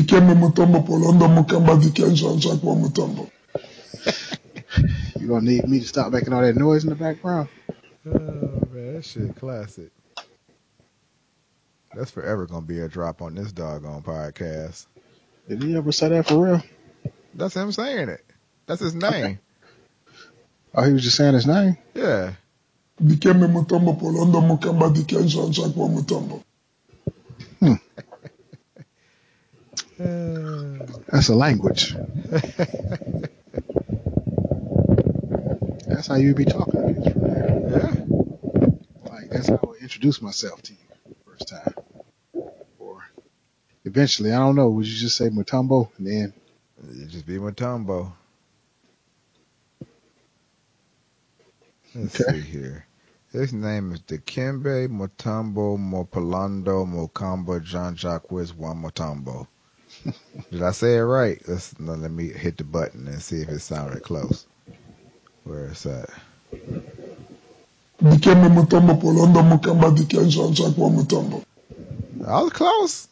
Dikembe Mutombo Polondo Mukamba Diken Mutombo. You gonna need me to stop making all that noise in the background? Oh man, that shit classic. That's forever gonna be a drop on this doggone podcast. Did he ever say that for real? That's him saying it. That's his name. Oh, he was just saying his name. Yeah. Dikembe Mutombo Polondo Mukamba Diken Mutombo. Mm. That's a language. That's how you be talking. to me. yeah. Like that's how I introduce myself to you first time. Or eventually, I don't know. Would you just say Mutombo and then It just be Matumbo. Let's Okay. see here. His name is Dikembe Motombo Mopolando Mokamba Jean Jacques Juan Mutombo. Did I say it right? Let's let me hit the button and see if it sounded close. Where is that? at. Dikembe Mutombo Polondo Mukamba Diken Jean-Jacques Mutombo. I was close.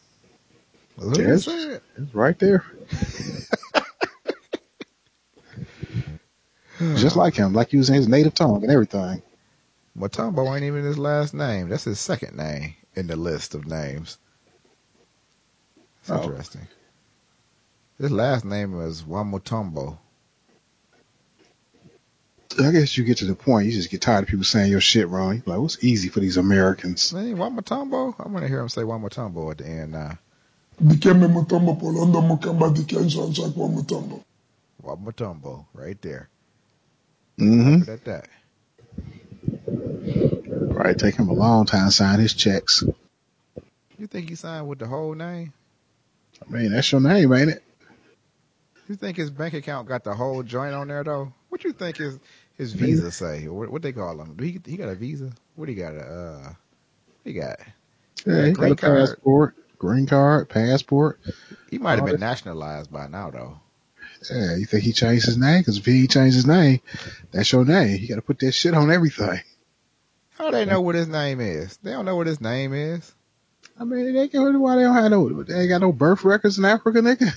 That's what he Yes. it's right there, just like him, like using his native tongue and everything. Mutombo ain't even his last name. That's his second name in the list of names. It's Oh. interesting. His last name is Wamutombo. I guess you get to the point you just get tired of people saying your shit wrong. You're like, what's easy for these Americans? Man, Wamutombo? I want to hear him say Wamutombo at the end now. Dikembe Mutombo Polondo Mukamba Diken Jean-Jacques Wamutombo, right there. Mm-hmm. At that. Right, take him a long time to sign his checks. You think he signed with the whole name? I mean, that's your name, ain't it? You think his bank account got the whole joint on there though? What you think his his visa say? What, what they call him? Do he he got a visa? What he got? A, uh, he got? Yeah, he got green a card. passport, green card, passport. He might have been nationalized by now though. Yeah, you think he changed his name? Because if he changed his name, that's your name. You got to put that shit on everything. How they know what his name is? They don't know what his name is. I mean, they can't why they don't have no, they ain't got no birth records in Africa, nigga.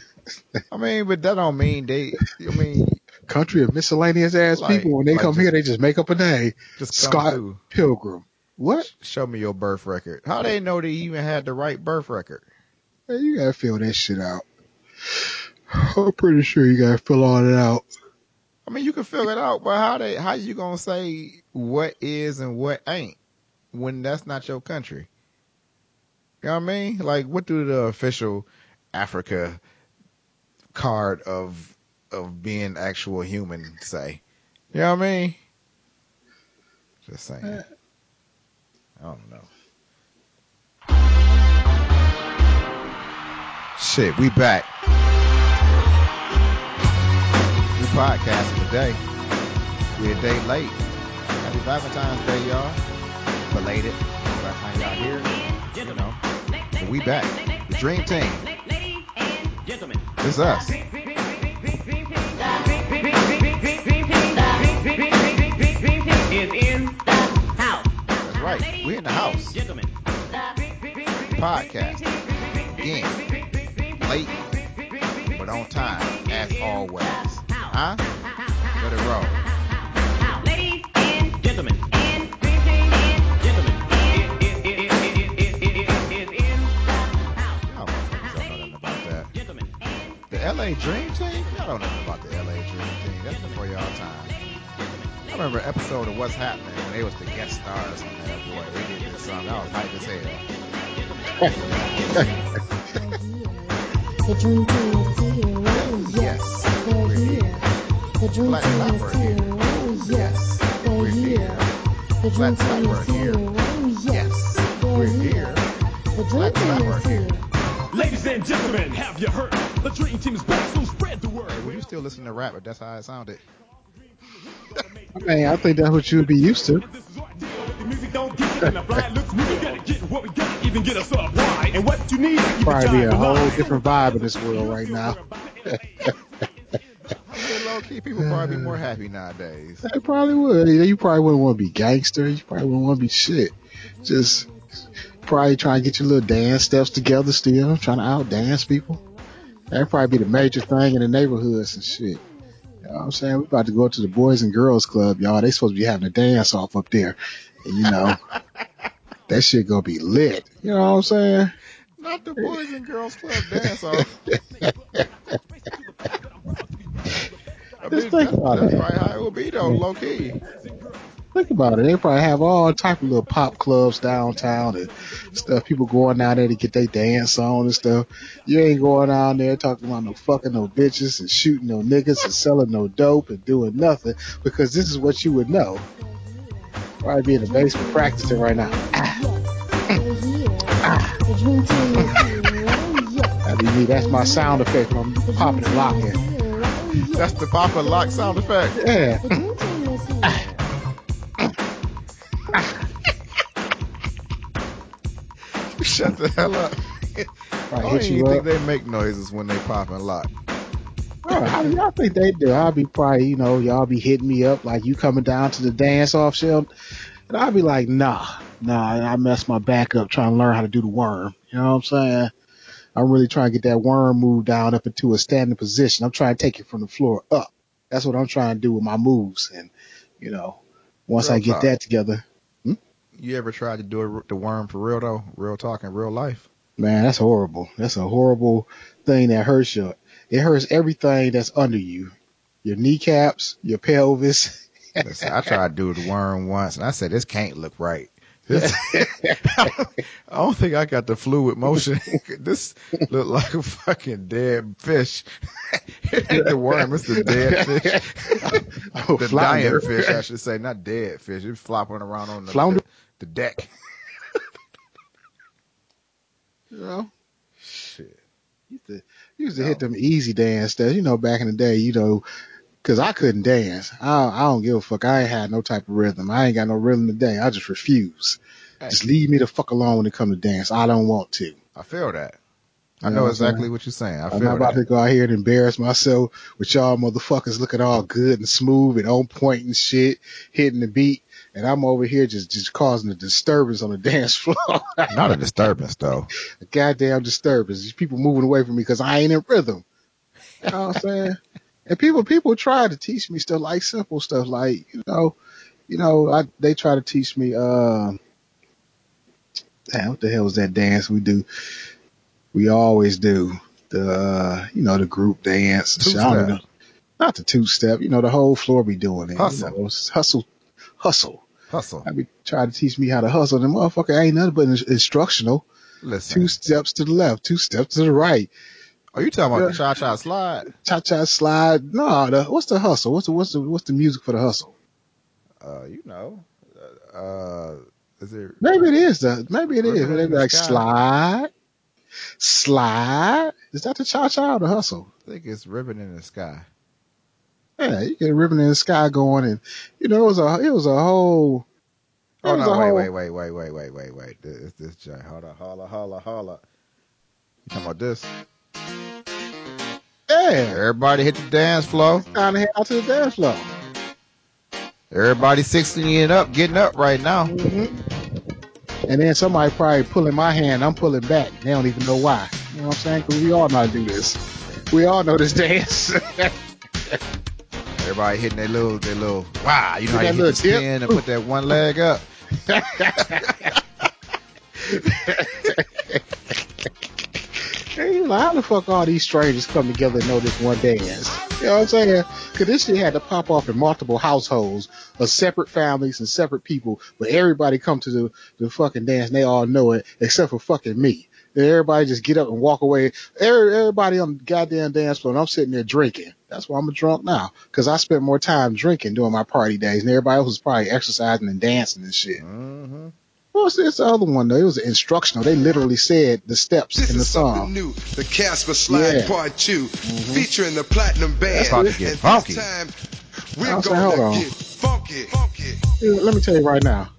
I mean, but that don't mean they. I mean, Country of miscellaneous ass Like- people. When they like come just- here, they just make up a name. just Scott through. Pilgrim. What? Show me your birth record. How they know they even had the right birth record? Man, you gotta fill that shit out. I'm pretty sure you gotta fill all that out. I mean, you can fill it out, but how they how you gonna say what is and what ain't when that's not your country? You know what I mean? Like, what do the official Africa card of of being actual human say? You know what I mean? Just saying. Eh. I don't know. Shit, we back. New podcast today. We're a day late. Happy Valentine's Day, y'all. Belated. By the time y'all hear it, you know. But we back. The Dream Team. It's us. That's right. We're in the house. Podcast. Again. Late, but on time, as always. Huh? Let it roll. LA Dream Team? Y'all don't know about the LA Dream Team. That's before y'all time. I remember an episode of What's Happening when they was the guest stars on that boy. They did this song. I was hyped as hell. The dream team is here. Oh, Yes, they're we're here. The dream Black team is here. Oh, yes, they're We're here. The dream team is here. Oh, Yes, we're here. here. The dream team is here. Here. Ladies and gentlemen, have you heard? The dream team is back, so spread the word. Hey, well, you still listen to rap, but that's how it sounded. I mean, I think that's what you'd be used to. And this is our deal. If the music don't get it, and the fly looks new, we gotta get what we got, even get us up wide. And what you need, Probably be a whole different vibe in this world right now. Low key, people probably be more happy nowadays. They probably would. You probably wouldn't want to be gangster. You probably wouldn't want to be shit. Just probably trying to get your little dance steps together still, trying to out dance people. That'd probably be the major thing in the neighborhoods and shit. You know what I'm saying? We about to go to the Boys and Girls Club, y'all. They supposed to be having a dance off up there. And you know, that shit gonna be lit. You know what I'm saying? Not the Boys and Girls Club dance off. I mean, Just think that's, about that's it. probably how it would be though, low key. Think about it. They probably have all type of little pop clubs downtown and stuff. People going down there to get their dance on and stuff. You ain't going down there talking about no fucking no bitches and shooting no niggas and selling no dope and doing nothing because this is what you would know. Probably be in the basement practicing right now. The dream team is here. Oh, yes. That'd be me. That's my sound effect when I'm popping and team locking. is here. Yes. That's the pop and lock sound effect. Yeah. Shut the hell up. I don't even you think up. they make noises when they pop and lock. How do y'all think they do? I'll be probably, you know, y'all be hitting me up like you coming down to the dance off show. And I'll be like, nah, nah, I messed my back up trying to learn how to do the worm. You know what I'm saying? I'm really trying to get that worm move down up into a standing position. I'm trying to take it from the floor up. That's what I'm trying to do with my moves. And, you know, once Real I get talk. that together, You ever tried to do it, the worm for real though? Real talk in real life? man, that's horrible. That's a horrible thing that hurts you. It hurts everything that's under you. Your kneecaps, your pelvis. Listen, I tried to do the worm once and I said, this can't look right. This, I don't think I got the fluid motion. this look like a fucking dead fish. it ain't the worm, it's the dead fish. Oh, the flounder. dying fish, I should say, not dead fish. It's flopping around on the, Flounder? The, deck. You know? Shit. used to used to hit them easy dance steps. You know, back in the day, you know, because I couldn't dance. I I don't give a fuck. I ain't had no type of rhythm. I ain't got no rhythm today. I just refuse. Hey. Just leave me the fuck alone when it come to dance. I don't want to. I feel that. I You know what I'm saying? exactly what you're saying. I I'm feel not about that. to go out here and embarrass myself with y'all motherfuckers looking all good and smooth and on point and shit, hitting the beat, and I'm over here just just causing a disturbance on the dance floor. Not a disturbance though. a goddamn disturbance. These people moving away from me because I ain't in rhythm. You know what I'm saying? And people, people try to teach me stuff like simple stuff, like you know, you know, I, they try to teach me. Uh, damn, what the hell was that dance we do? We always do the, uh, you know, the group dance. and shit. I don't Two-step. even know. Not the two step. You know, the whole floor be doing it. Hustle. You know, hustle, hustle. Hustle. I be trying to teach me how to hustle. The motherfucker ain't nothing but instructional. Listen. Two steps to the left, two steps to the right. Are you talking about the cha cha slide? cha cha slide. No, the, what's the hustle? What's the what's the what's the music for the hustle? Uh, you know. Uh, is it? Maybe it is the maybe it is. Ribbon Where they be like sky. slide, slide. Is that the cha cha or the hustle? I think it's ribbon in the sky. Yeah, you get a ribbon in the sky going, and you know it was a it was a whole. Oh no! Wait, whole- wait, wait, wait, wait, wait, wait, wait. This is this joint. Hold on, holla, holla, holla. You talking about this? Yeah, Everybody hit the dance floor. kind of head out to the dance floor. Everybody 60 and up, getting up right now. Mm-hmm. And then somebody probably pulling my hand. I'm pulling back. They don't even know why. You know what I'm saying? Because we all know how to do this. We all know this dance. Everybody hitting their little, their little. Wow! You know how you hit the spin and put that one leg up. Hey, you like, how the fuck all these strangers come together and know this one dance? You know what I'm saying? Cause this shit had to pop off in multiple households of separate families and separate people, but everybody come to the, the fucking dance and they all know it except for fucking me. Then everybody just get up and walk away. Every, everybody on the goddamn dance floor and I'm sitting there drinking. That's why I'm a drunk now. Cause I spent more time drinking during my party days and everybody else was probably exercising and dancing and shit. Mm-hmm. What was this other one though? It was instructional. They literally said the steps This in the is something song. new. The Casper Slide Yeah. Part 2, featuring the Platinum Band. That's about to get and funky. This time, we're gonna get funky. funky. Let me tell you right now.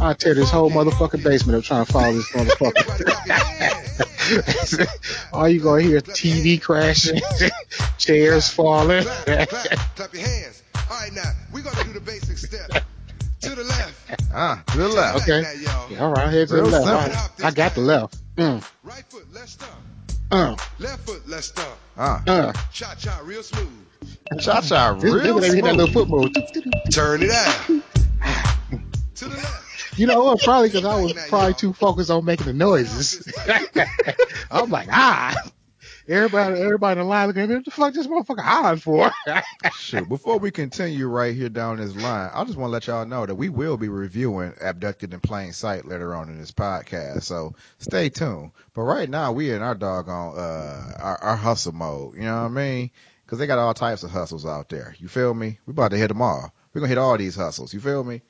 I'll tear this whole motherfucking basement up trying to follow this motherfucker. clap your hands. All you gonna hear TV crashing, chairs falling. Clap, clap, clap your hands. All right, now, we're gonna do the basic step. To the left. Ah, to the left. Okay. Now, y'all. All right, head to the left. simple. All right. I got the left. Mm. Right foot, let's start. Uh, Left foot, let's stomp. Uh, uh. Cha cha, real smooth. cha cha, This real nigga hit that little smooth. foot move. Turn it out. to the left. You know what? Probably because I was probably too focused on making the noises. I'm like, ah. Everybody, everybody in the line looking at me. What the fuck this motherfucker hollering for? Shoot, before we continue right here down this line, I just want to let y'all know that we will be reviewing Abducted in Plain Sight later on in this podcast. So stay tuned. But right now we in our doggone, uh, our, our hustle mode. You know what I mean? Cause they got all types of hustles out there. You feel me? We about to hit them all. We're going to hit all these hustles. You feel me?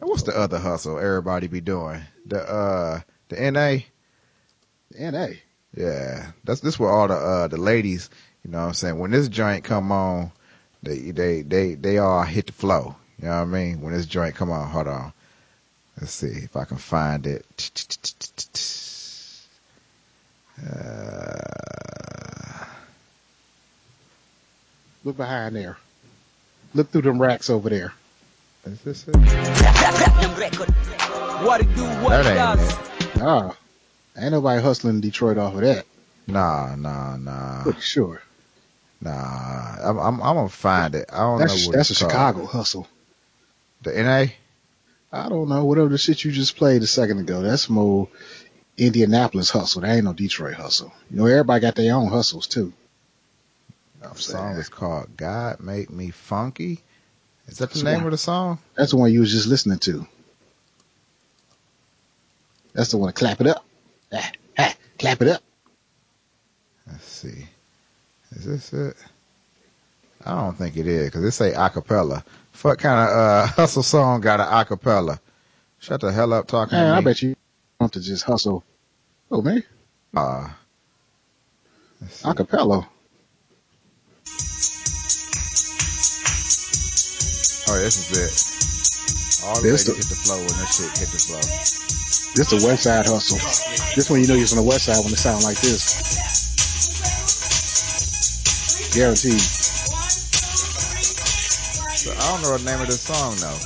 What's the other hustle everybody be doing? The, uh, the NA? The N.A. Yeah, that's this where all the uh the ladies, you know what I'm saying, when this joint come on, they they they they all hit the flow. You know what I mean? When this joint come on, hold on. Let's see if I can find it. Uh, Look behind there. Look through them racks over there. Is this it? What it do, what That ain't does. it. Ah, ain't nobody hustling Detroit off of that. Nah, nah, nah, Pretty sure. nah. I'm I'm, I'm gonna find it. I don't That's know what that's a called. Chicago hustle. The NA. I don't know. Whatever the shit you just played a second ago, that's more Indianapolis hustle. That ain't no Detroit hustle. You know, everybody got their own hustles too. The song is called "God Make Me Funky." Is that the That's name one. of the song? That's the one you was just listening to. That's the one. Clap it up. Ah, ah, clap it up. Let's see. Is this it? I don't think it is because it say acapella. What kind of uh, hustle song got an acapella? Shut the hell up talking Man, I bet you want to just hustle. Oh man, Uh, acapella. Oh, this is it. All the This the- hit the flow when that shit hit the flow. This the West Side hustle. This one you know you're on the West Side when it sound like this. Guaranteed. So I don't know the name of this song though.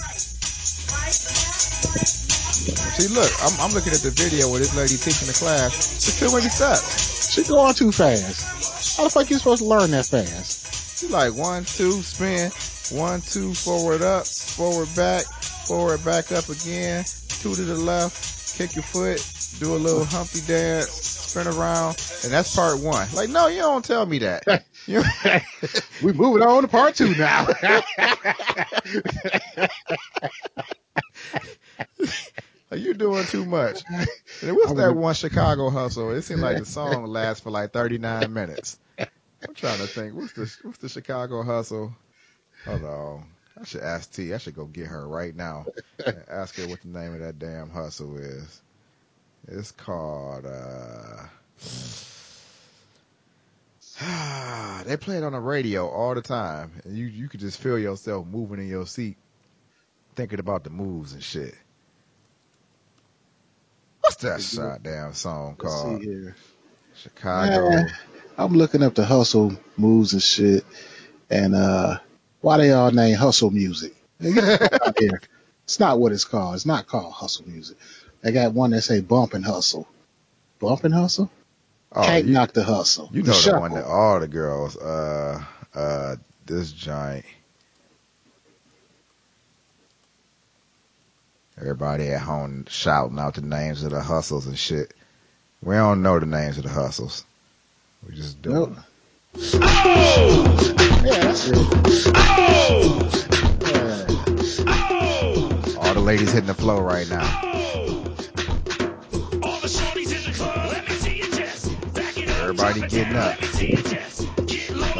See, look, I'm, I'm looking at the video where this lady teaching the class. Too many steps. She going too fast. How the fuck you supposed to learn that fast? She like one, two, spin, one, two, forward up, forward back, forward back up again, two to the left, kick your foot, do a little humpy dance, spin around, and that's part one. Like, no, you don't tell me that. You- We moving on to part two now. Like, you're doing too much. And what's that one Chicago hustle? It seemed like the song lasts for like 39 minutes. I'm trying to think. What's the what's the Chicago hustle? Hold on. I should ask T. I should go get her right now and ask her what the name of that damn hustle is. It's called uh they play it on the radio all the time and you you could just feel yourself moving in your seat thinking about the moves and shit. What's that shot damn song called? see here. Chicago. Man, I'm looking up the hustle moves and shit, and uh, why they all name hustle music? Nigga, get the fuck out here. It's not what it's called. It's not called hustle music. They got one that say bump and hustle. Bump and hustle? Oh, Can't you, knock the hustle. you know the shuffle. one that all the girls uh uh this giant Everybody at home shouting out the names of the hustles and shit. We don't know the names of the hustles. We just do Nope. It. Yeah, that's. Yeah. All the ladies hitting the flow right now. Everybody getting up.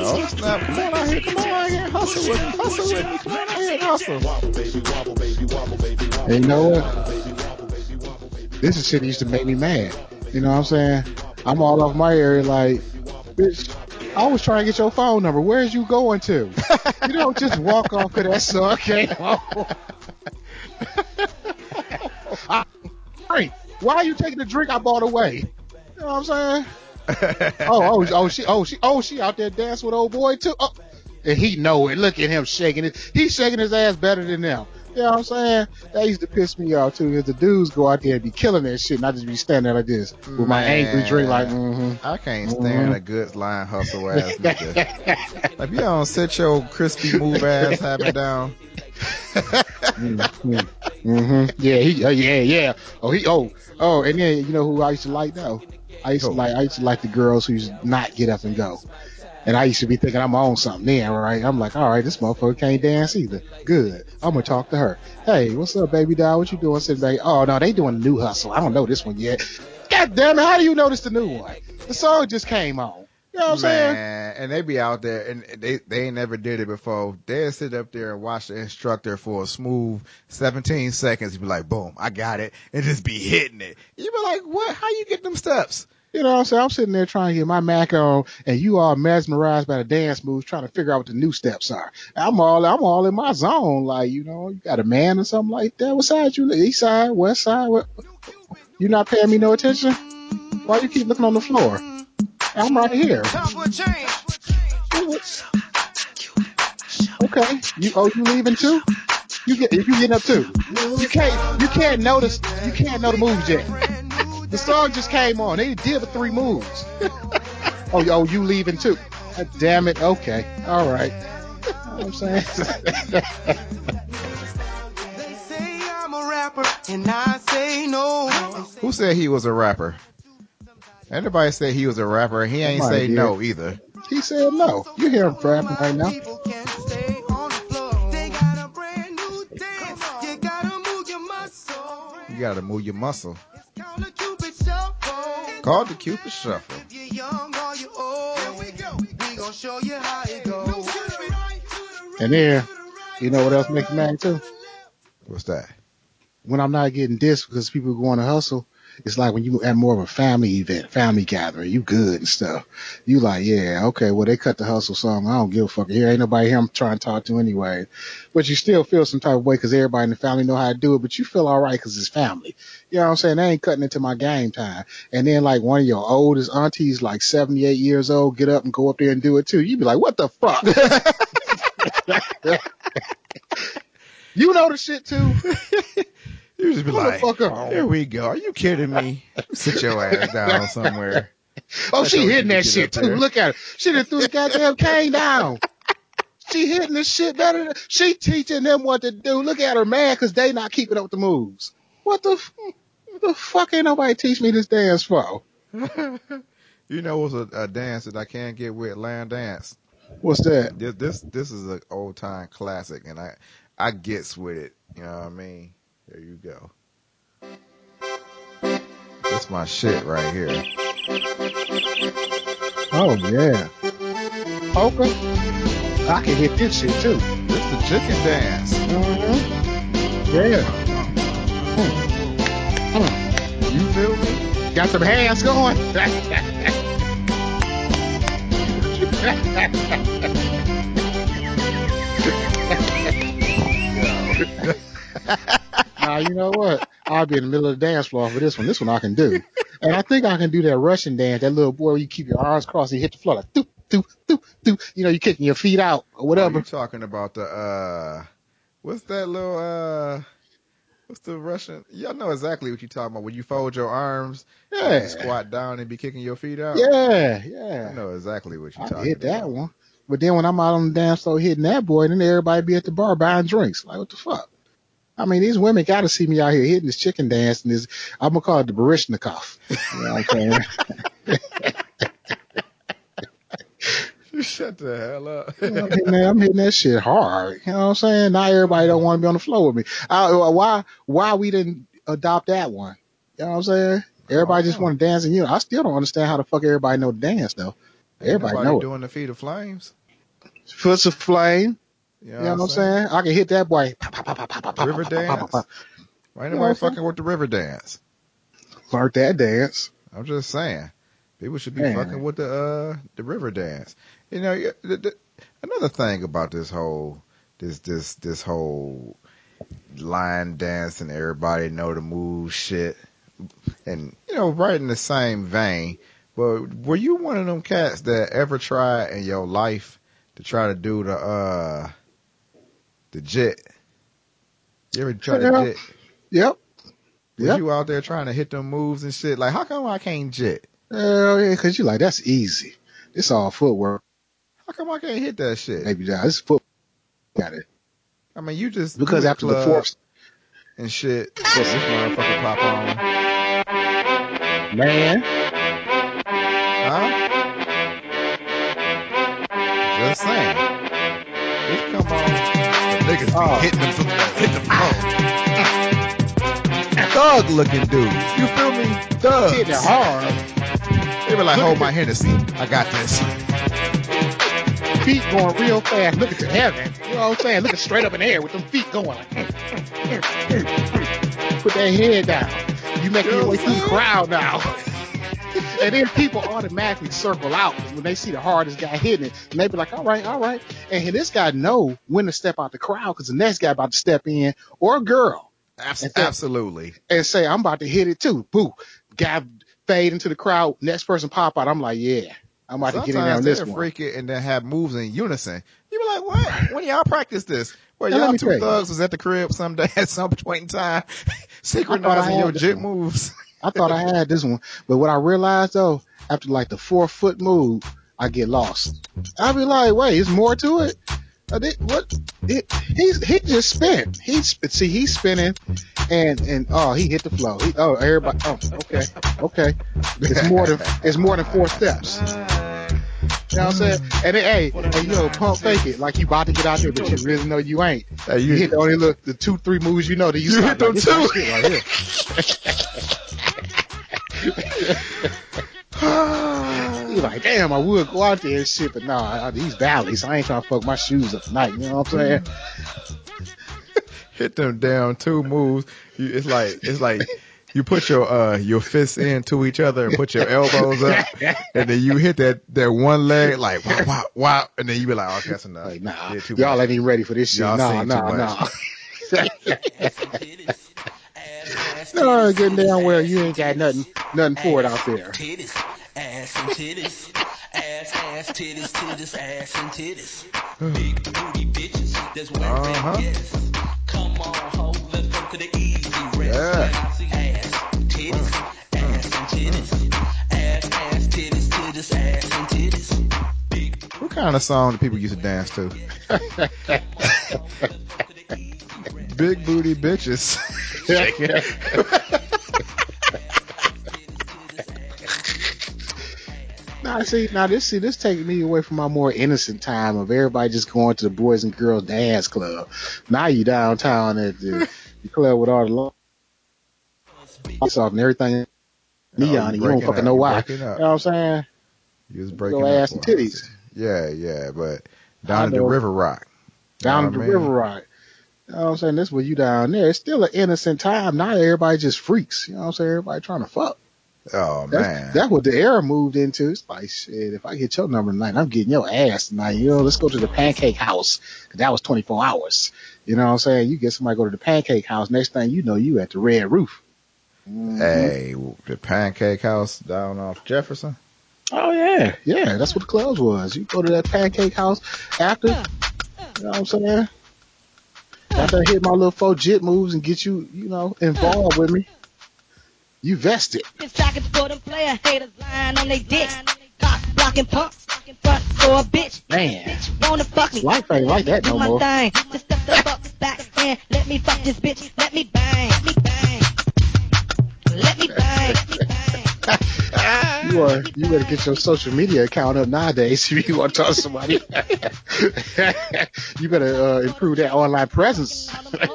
Oh snap! Come on out here! Come on out here! Hustle with me! Hustle with me! Come on out here hustle! And you know what? This is shit that used to make me mad. You know what I'm saying? I'm all off my area like, bitch, I was trying to get your phone number. Where's you going to? you don't just walk off of that song came on. I- Hey, why are you taking the drink I bought away? You know what I'm saying? Oh, oh, oh, she, oh, she, oh, she out there dancing with old boy too. Oh. And he know it. Look at him shaking it. He's shaking his ass better than them. You know what I'm saying? That used to piss me off too. Cause the dudes go out there and be killing that shit, and I just be standing there like this with my angry drink, like, mm-hmm. I can't stand Mhm. a good line hustle ass nigga. like, if you don't sit your crispy move ass habit down. hmm hmm Yeah, he, uh, yeah, yeah. Oh, he, oh, oh, and then you know who I used to like though? I used to like, I used to like the girls who used to not get up and go. And I used to be thinking I'm on something then, right? I'm like, all right, this motherfucker can't dance either. Good. I'm gonna talk to her. Hey, what's up, baby doll? What you doing sitting back? Oh no, they doing the new hustle. I don't know this one yet. God damn it, how do you notice the new one? The song just came on. You know what I'm saying? And they be out there and they they ain't never did it before. They'll sit up there and watch the instructor for a smooth 17 seconds. You be like, boom, I got it, and just be hitting it. You be like, what? How you get them steps? You know what I'm saying? I'm sitting there trying to get my Mac on, and you are mesmerized by the dance moves, trying to figure out what the new steps are. I'm all, I'm all in my zone. Like, you know, you got a man or something like that. What side you? East side, west side? What? You not paying me no attention? Why you keep looking on the floor? I'm right here. Okay. You oh you leaving too? You get you getting up too? You can't you can't notice you can't know the moves yet. The song just came on. They did the three moves. oh, oh, you leaving too? God damn it. Okay. All right. You know what I'm saying? They say I'm a rapper, and I say no. Who said he was a rapper? Anybody said he was a rapper? He ain't Somebody say did. no either. he said no. You hear him rapping right now? People can't stay on the floor. They got a brand new dance. You gotta move your muscle. Called a Cupid the Cupid Shuffle. If you're young or you're old, we go. We gon' show you how it goes. And then, you know what else makes me mad too? What's that? When I'm not getting dissed because people going to hustle, it's like when you at more of a family event, family gathering, you good and stuff. You like, yeah, okay, well they cut the hustle song. I don't give a fuck. Here ain't nobody here I'm trying to talk to anyway. But you still feel some type of way because everybody in the family know how to do it, but you feel all right because it's family. You know what I'm saying? They ain't cutting into my game time. And then like one of your oldest aunties, like 78 years old, get up and go up there and do it too. You'd be like, what the fuck? you know the shit too. You just be like, here we go. Are you kidding me? Sit your ass down somewhere. Oh, she hitting that shit too. Look at her. She done threw the goddamn cane down. She hitting this shit better than she teaching them what to do. Look at her man because they not keeping up with the moves. What the the fuck ain't nobody teach me this dance for? you know what's a, a dance that I can't get with land dance? What's that? This this this is an old time classic, and I I gets with it. You know what I mean? There you go. That's my shit right here. Oh yeah. Poker. I can hit this shit too. This the chicken dance. Mm-hmm. Yeah. You feel me? Got some hands going. Now you know what? I'll be in the middle of the dance floor for this one. This one I can do, and I think I can do that Russian dance. That little boy where you keep your arms crossed and hit the floor like doop doop doop doop. You know, you're kicking your feet out or Oh, whatever. you talking about the uh, what's that little uh, what's the Russian? Y'all know exactly what you're talking about when you fold your arms, Yeah. you squat down and be kicking your feet out. Yeah, yeah. I know exactly what you I talking hit that one. But then when I'm out on the dance floor hitting that boy, then everybody be at the bar buying drinks. Like what the fuck? I mean, these women got to see me out here hitting this chicken dance and this. I'm gonna call it the Baryshnikov. You know what I'm? Shut the hell up. I'm hitting, that, I'm hitting that shit hard. You know what I'm saying? Now everybody don't want to be on the floor with me. I, uh, why? Why we didn't adopt that one? You know what I'm saying? Everybody just oh, want to dance, and you know, I still don't understand how the fuck everybody know the dance though. Everybody nobody know it. doing the feet of flames. Foots of flame. You You know what I'm saying? I can hit that boy. River dance. ain't You know fucking with the river dance? Learned that dance. I'm just saying, people should be Man. fucking with the uh the river dance. You know, the, the, another thing about this whole this this this whole line dance and everybody know the move shit, and you know, right in the same vein. But were you one of them cats that ever tried in your life to try to do the uh the jit. You ever try to Yeah. jit? Yep. Was Yep. you out there trying to hit them moves and shit? Like, how come I can't jit? Hell yeah, cause you like, that's easy. It's all footwork. How come I can't hit that shit? Maybe that. It's foot. Got it. I mean, you just Because after the fourth, and shit, this motherfucker pop on, man, huh? Just saying. This come on. The niggas be Oh. hitting them, hit the floor. Thug looking dudes. You feel me? Thugs. hitting it hard. They be like, Look hold at my Hennessy. I got this. Feet going real fast. Look at the heaven. You know what I'm saying? Looking straight up in the air with them feet going like. Put that head down. You making your way through the crowd now. and then people automatically circle out when they see the hardest guy hitting it. And they be like, all right, all right. And this guy know when to step out the crowd because the next guy about to step in or a girl Abs- fact- absolutely. and say, I'm about to hit it too. Boo. Guy fade into the crowd. Next person pop out. I'm like, yeah, I'm about to get in there on this one. freak it and then have moves in unison. You be like, what? When y'all practice this? Well, y'all two thugs was at the crib someday at some point in time, synchronizing your jit moves. I thought I had this one, but what I realized though, after like the four foot move, I get lost. I be like, wait, it's more to it. Uh, I did, what? It, he's he just spin. He's see he's spinning, and and oh he hit the flow. He, oh everybody. Oh okay okay. It's more than it's more than four steps. You know what I'm saying? And then, hey, and you know, pump fake it like you about to get out there, but you really know you ain't. Hey, You hit the only look the two three moves you know that you, You hit them like, this my too. shit right here. You like, damn, I would go out there and shit, but nah, I- these Ballys, I ain't trying to fuck my shoes up tonight. You know what I'm saying? Hit them down two moves. You, it's like it's like you put your uh your fists into each other and put your elbows up, and then you hit that that one leg like wow wow wow, and then you be like, oh, okay, that's enough. Like, nah, Did y'all much. ain't even ready for this shit. Y'all Nah, seen too nah, nah. no, getting down where you ain't got nothing, nothing for it out there. Titties, ass and titties, ass, ass, titties, titties, ass and titties. Big booty bitches that's wearing Uh-huh. yes. Come on, ho, let's go to the easy rest. Yeah. And I see ass, titties, ass and titties, ass, ass, titties, titties, ass and titties. Big What kind of song do people used to dance to? Big booty bitches. Now see, now this see this taking me away from my more innocent time of everybody just going to the boys and girls dance club. Now you downtown at the, the club with all the lights off and everything neon, and you don't fucking up, know why. You know what I'm saying? You was breaking ass and titties. Yeah, yeah, but down at the. River Rock. down at the what I mean? river ride. You know what I'm saying? This was you down there. It's still an innocent time. Not everybody just freaks. You know what I'm saying? Everybody trying to fuck. Oh That's, man. that's what the era moved into. It's like, shit, if I get your number tonight, I'm getting your ass tonight. You know, let's go to the pancake house. That was 24 hours. You know what I'm saying? You get somebody go to the pancake house. Next thing you know, you at the red roof. Mhm. Hey, the Pancake House down off Jefferson. Oh yeah, yeah. That's what the clubs was. You go to that pancake house after. You know what I'm saying? After I hit my little four jit moves and get you, you know, involved with me, you vested. It's talking for them player haters lying on they dicks. Cock blocking punks, front for a bitch. Man, Wanna fuck me? life ain't like that no more. thing. Just step the fuck back and let me fuck this bitch. You are you better get your social media account up nowadays if you want to talk to somebody. you better uh, improve that online presence.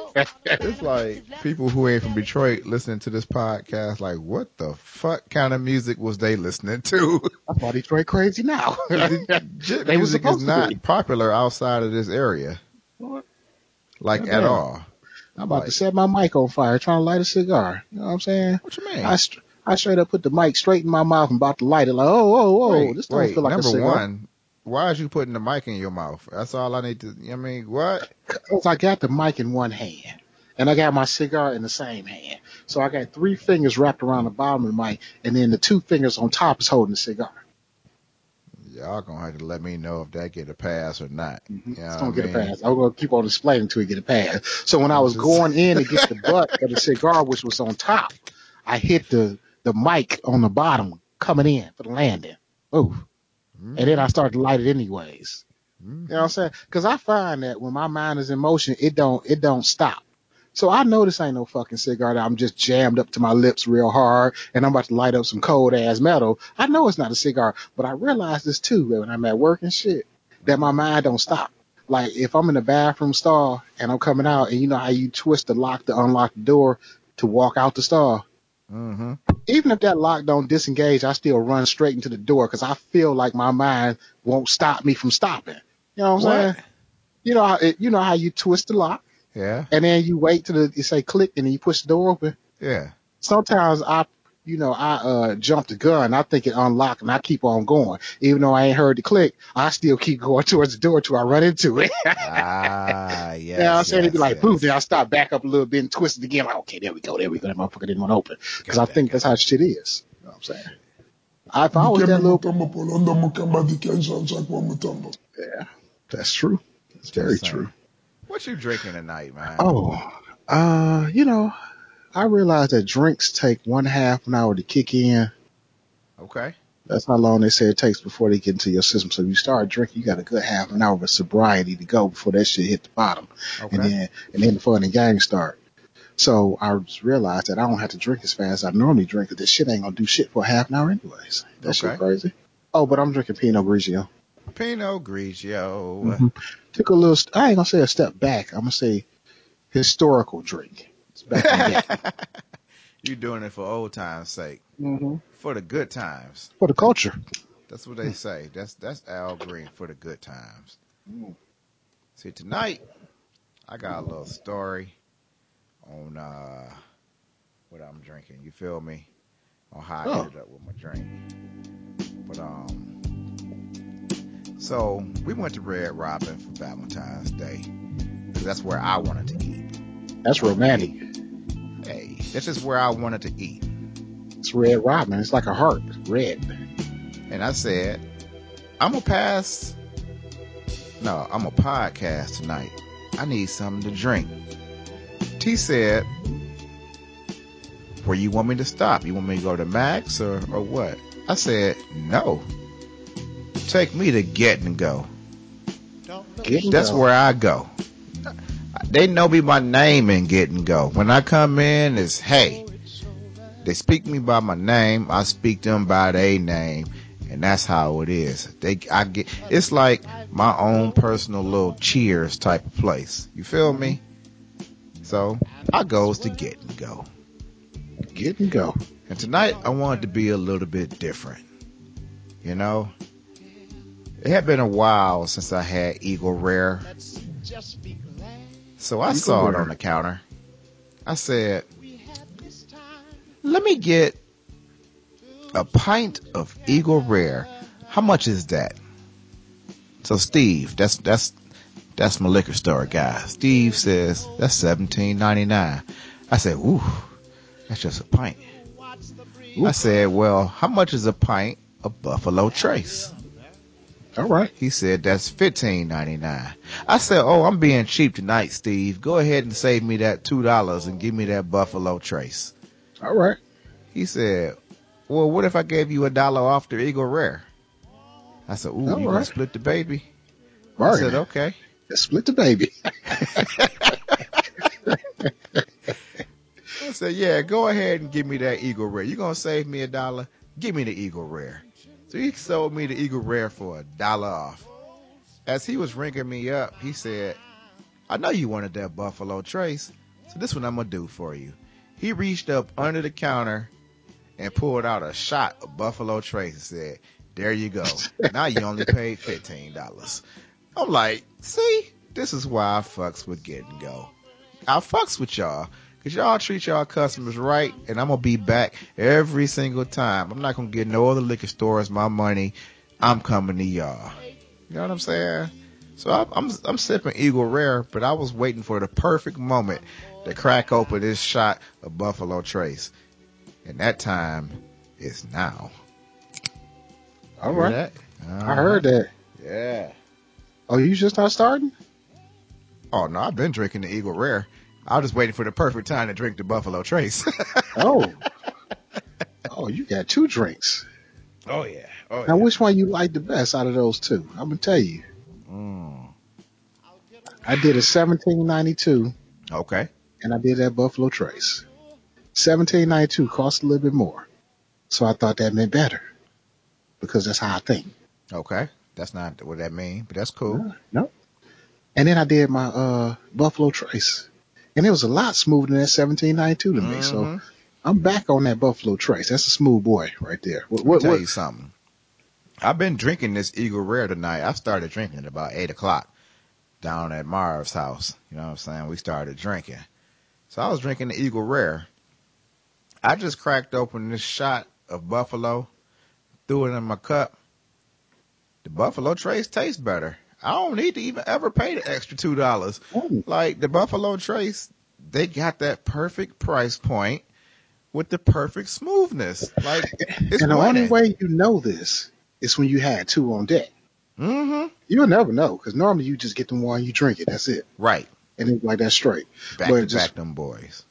It's like people who ain't from Detroit listening to this podcast, like, what the fuck kind of music was they listening to? I'm all Detroit crazy now. Jit They was music is not be. popular outside of this area, like Yeah, at all. I'm about to set my mic on fire trying to light a cigar. You know what I'm saying? What you mean? I, I straight up put the mic straight in my mouth and about to light it like, oh, oh, oh, wait, this don't wait, feel like number a cigar. one, why is you putting the mic in your mouth? That's all I need to. I mean, what? Cause I got the mic in one hand and I got my cigar in the same hand. So I got three fingers wrapped around the bottom of the mic and then the two fingers on top is holding the cigar. Y'all gonna have to let me know if that get a pass or not. Mm-hmm. You know It's gonna get a pass. I'm gonna keep on explaining until we get a pass. So when I was going in to get the butt of the cigar, which was on top, I hit the the mic on the bottom coming in for the landing. Ooh. And then I mm. start to light it anyways. You know what I'm mm. saying? Because I find that when my mind is in motion, it don't it don't stop. So I know this ain't no fucking cigar that I'm just jammed up to my lips real hard and I'm about to light up some cold ass metal. I know it's not a cigar, but I realize this too when I'm at work and shit, that my mind don't stop. Like if I'm in the bathroom stall and I'm coming out and you know how you twist the lock to unlock the door to walk out the stall. Mm-hmm. Even if that lock don't disengage, I still run straight into the door because I feel like my mind won't stop me from stopping. You know what I'm What? saying? You know how it, you know how you twist the lock Yeah. and then you wait till the, you say click and then you push the door open. Yeah. Sometimes I, you know, I uh jump the gun. I think it unlocked and I keep on going. Even though I ain't heard the click, I still keep going towards the door till I run into it. Ah, yes. you know I'm saying? It'd be like, yes. poof, then I stop back up a little bit and twist it again. Like, okay, there we go, there we go. That motherfucker didn't want to open. Because I think that's how shit is. You know what I'm saying? I, if I was Dike that little, mutombo polondo mukamba dikenzo ansakwa mutombo. yeah, that's true. That's Just very saying. true. What you drinking tonight, man? Oh, uh, you know, I realized that drinks take one half an hour to kick in. Okay. That's how long they say it takes before they get into your system. So if you start drinking, you got a good half an hour of sobriety to go before that shit hit the bottom. Okay. And then, and then the fun and games start. So I just realized that I don't have to drink as fast as I normally drink because this shit ain't gonna do shit for a half an hour anyways. That shit Okay. crazy. Oh, but I'm drinking Pinot Grigio. Pinot Grigio. Mhm. Took a little, I ain't gonna say a step back. I'm gonna say historical drink. It's back on deck. you doing it for old times' sake, mm-hmm. for the good times. For the culture. That's what they say. That's that's Al Green for the good times. Mm. See tonight, I got a little story on uh what I'm drinking. You feel me? On how I Oh. ended up with my drink. But um, so we went to Red Robin for Valentine's Day because that's where I wanted to eat. That's romantic. Hey, that's just where I wanted to eat. It's red robin. It's like a heart. Red. And I said, I'm gonna pass. No, I'm a podcast tonight. I need something to drink. T said, Where you want me to stop? You want me to go to Max or, or what? I said, No. Take me to Get and Go. Get and That's go. where I go. They know me by name in Get and Go. When I come in, it's hey. They speak me by my name. I speak them by their name, and that's how it is. They, I get. It's like my own personal little Cheers type of place. You feel me? So I goes to Get and Go, Get and go. and tonight I wanted to be a little bit different. You know, it had been a while since I had Eagle Rare. So I saw it on the counter. I said, let me get a pint of Eagle Rare. How much is that? So Steve, that's that's that's my liquor store guy. Steve says that's seventeen ninety nine. I said, ooh, that's just a pint. I said, well, how much is a pint of Buffalo Trace? All right. He said that's fifteen ninety nine. I said, "Oh, I'm being cheap tonight, Steve. Go ahead and save me that two dollars and give me that Buffalo Trace." All right. He said, "Well, what if I gave you a dollar off the Eagle Rare?" I said, "Ooh, All you gonna right. split the baby?" I said, "Okay." Let's split the baby. I said, "Yeah, go ahead and give me that Eagle Rare. You're gonna save me a dollar? Give me the Eagle Rare." So he sold me the Eagle Rare for a dollar off. As he was ringing me up, he said, I know you wanted that Buffalo Trace, so this one I'm gonna do for you. He reached up under the counter and pulled out a shot of Buffalo Trace and said, There you go. now you only paid fifteen dollars. I'm like, see, this is why I fucks with Get and Go. I fucks with y'all. Cause y'all treat y'all customers right, and I'm gonna be back every single time. I'm not gonna get no other liquor stores my money. I'm coming to y'all. You know what I'm saying? So I'm, I'm I'm sipping Eagle Rare, but I was waiting for the perfect moment to crack open this shot of Buffalo Trace, and that time is now. All right. that? I heard that. Yeah. Oh, you just not starting? Oh no, I've been drinking the Eagle Rare. I was just waiting for the perfect time to drink the Buffalo Trace. Oh. oh, you got two drinks. oh yeah. Oh Now, which one you like the best out of those two? I'm gonna tell you. Mm. I did a 1792, Okay. and I did that Buffalo Trace. 1792 cost a little bit more, so I thought that meant better because that's how I think. Okay. That's not what that mean, but that's cool. No. And then I did my uh Buffalo Trace, and it was a lot smoother than that 1792 to me. So Mhm. I'm back on that Buffalo Trace. That's a smooth boy right there. What? Let me what, tell what you something. I've been drinking this Eagle Rare tonight. I started drinking at about eight o'clock down at Marv's house. You know what I'm saying? We started drinking. So I was drinking the Eagle Rare. I just cracked open this shot of Buffalo, threw it in my cup. The Buffalo Trace tastes better. I don't need to even ever pay the extra two dollars. Like the Buffalo Trace, they got that perfect price point with the perfect smoothness. Like it's and the only way you know this is when you had two on deck. Mm-hmm. You'll never know because normally you just get the one you drink it. That's it, Right. and it's like that straight. Back But to just- back them boys.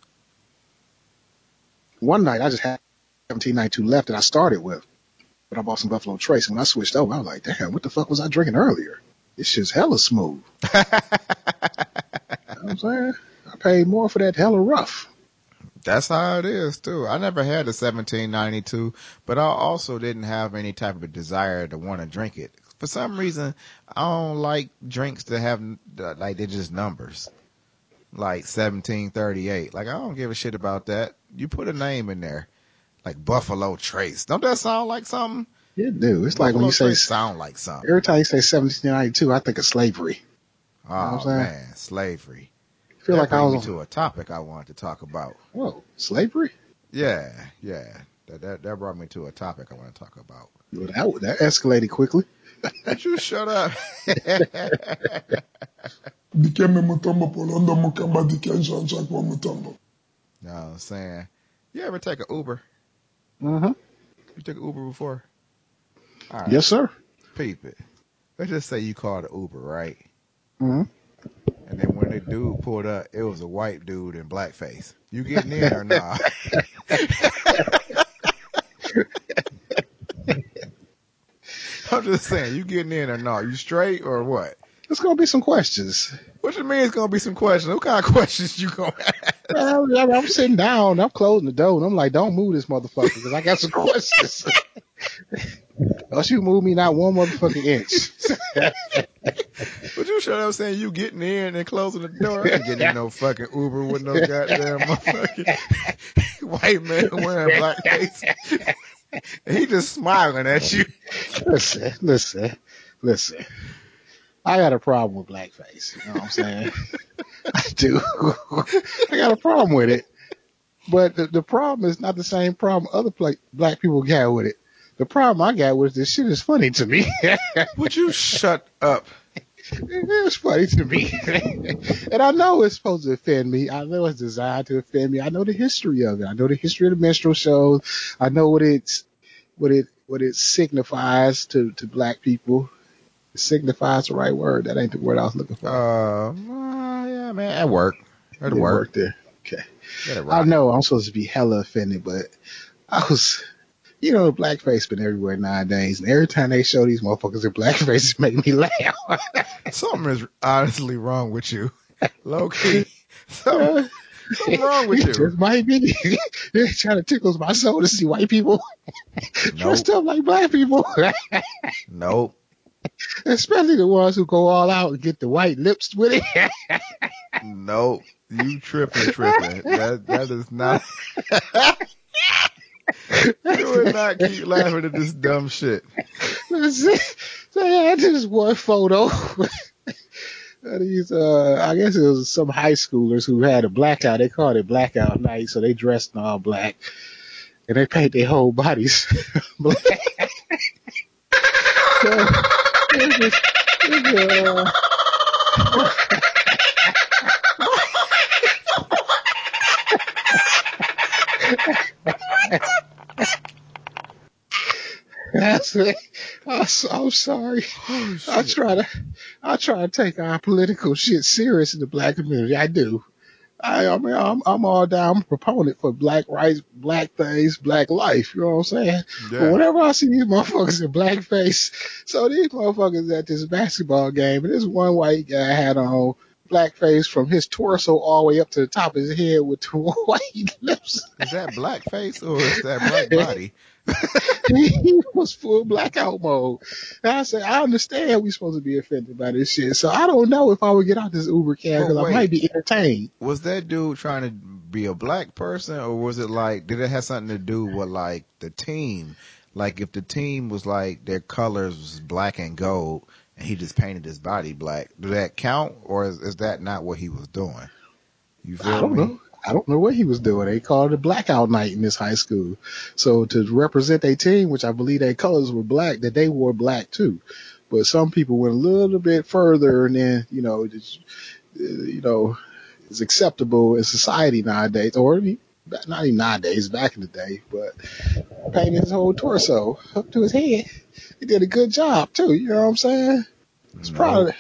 One night I just had 1792 left that I started with, but I bought some Buffalo Trace. And when I switched over, I was like, damn, what the fuck was I drinking earlier? This shit's hella smooth. You know I'm saying? I paid more for that hella rough. That's how it is too. I never had a 1792, but I also didn't have any type of desire to want to drink it. For some reason, I don't like drinks that have like they're just numbers. Like 1738. Like I don't give a shit about that. You put a name in there. Like Buffalo Trace. Don't that sound like something? It do. It's like when you say, sound like something. every time you say 1792, I think of slavery. Oh what I'm saying? man, slavery. I feel that like I was, me to a topic I wanted to talk about. oh, slavery? Yeah, yeah. That, that that brought me to a topic I want to talk about. Well, that, that escalated quickly. You shut up? Dikembe mutombo polondo mukamba dikenzo ansakwa mutombo. know what I'm saying? You ever take an Uber? Uh-huh. You took an Uber before? Right. Yes, sir. Peep it. Let's just say you called an Uber, right? hmm And then when the dude pulled up, it was a white dude in blackface. You getting in or not? I'm just saying, you getting in or not? You straight or what? There's going to be some questions. What you mean it's gonna be some questions? What kind of questions you gonna ask? Well, I'm, I'm sitting down. I'm closing the door, and I'm like, "Don't move this motherfucker," because I got some questions. Oh, Don't you move me not one motherfucking inch. But you shut up saying you getting in and closing the door. I ain't getting in no fucking Uber with no goddamn motherfucking white man wearing blackface. And he just smiling at you. listen, listen, listen. I got a problem with blackface. You know what I'm saying? I do. I got a problem with it. But the, the problem is not the same problem other pla black people got with it. The problem I got with this shit is funny to me. Would you shut up? it was funny to me. and I know it's supposed to offend me. I know it's designed to offend me. I know the history of it. I know the history of the minstrel shows. I know what it's what it what it signifies to, to black people. It signifies the right word. That ain't the word I was looking for. Uh, yeah, man, at work. At work. worked there. Okay. I know I'm supposed to be hella offended, but I was, you know, blackface been everywhere nowadays, and every time they show these motherfuckers in blackface, it make me laugh. Something is honestly wrong with you. Low key. Something, something wrong with It you. just might be. They're trying to tickle my soul to see white people dressed up like black people, Nope. especially the ones who go all out and get the white lips with it. Nope. You tripping, tripping. That that is not. you would not keep laughing at this dumb shit. so I had this one photo. These, uh, I guess it was some high schoolers who had a blackout. They called it blackout night, so they dressed in all black, and they paint their whole bodies black. so, uh, It. I'm, so- I'm sorry. Oh, I try to, I try to take our political shit serious in the black community. I do. I, I mean, I'm, I'm all down. I'm a proponent for black rights, black things, black life. You know what I'm saying? But Yeah. whenever I see these motherfuckers in blackface, so these motherfuckers at this basketball game, and this one white guy had on blackface from his torso all the way up to the top of his head with two white lips. Is that blackface or is that black body? he was full blackout mode. And I said, I understand we're supposed to be offended by this shit. So I don't know if I would get out this Uber cab because I might be entertained. Was that dude trying to be a black person or was it like, did it have something to do with like the team? Like if the team was like their colors was black and gold and he just painted his body black, do that count or is, is that not what he was doing? You feel I don't me? know. I don't know what he was doing. They called it a blackout night in this high school. So to represent their team, which I believe their colors were black, that they wore black too. But some people went a little bit further and then, you know, just, uh, you know, is acceptable in society nowadays, or even- not even nowadays, back in the day, but painted his whole torso up to his head. He did a good job too. You know what I'm saying? It's proud of,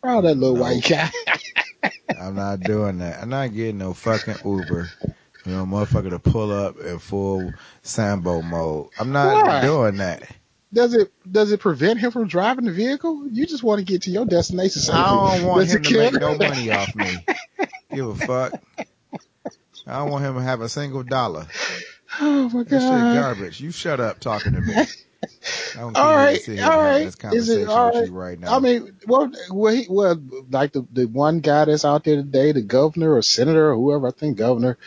proud of that little No. white guy. I'm not doing that. I'm not getting no fucking Uber. You know, motherfucker to pull up in full Sambo mode. I'm not Why? doing that. Does it does it prevent him from driving the vehicle? You just want to get to your destination safely. I don't want Does him to make no money off me. Give a fuck. I don't want him to have a single dollar. Oh my That shit god! garbage. You shut up talking to me. I don't All here all right. this Is it all right? right now. I mean, well, well, he, well, like the the one guy that's out there today, the governor or senator or whoever, I think governor,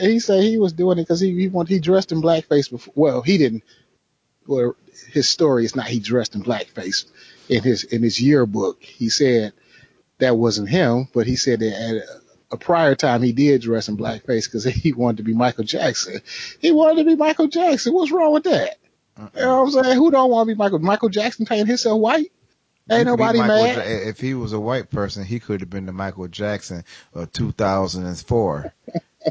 he said he was doing it because he he wanted he dressed in blackface before. Well, he didn't. Well, his story is not he dressed in blackface in his in his yearbook. He said that wasn't him, but he said that at a, prior time he did dress in mm-hmm. blackface because he wanted to be Michael Jackson. He wanted to be Michael Jackson. What's wrong with that? Uh-uh. You know what I'm saying? Who don't want to be Michael? Michael Jackson painting himself white? Ain't nobody mad. Ja- if he was a white person, he could have been the Michael Jackson of 2004.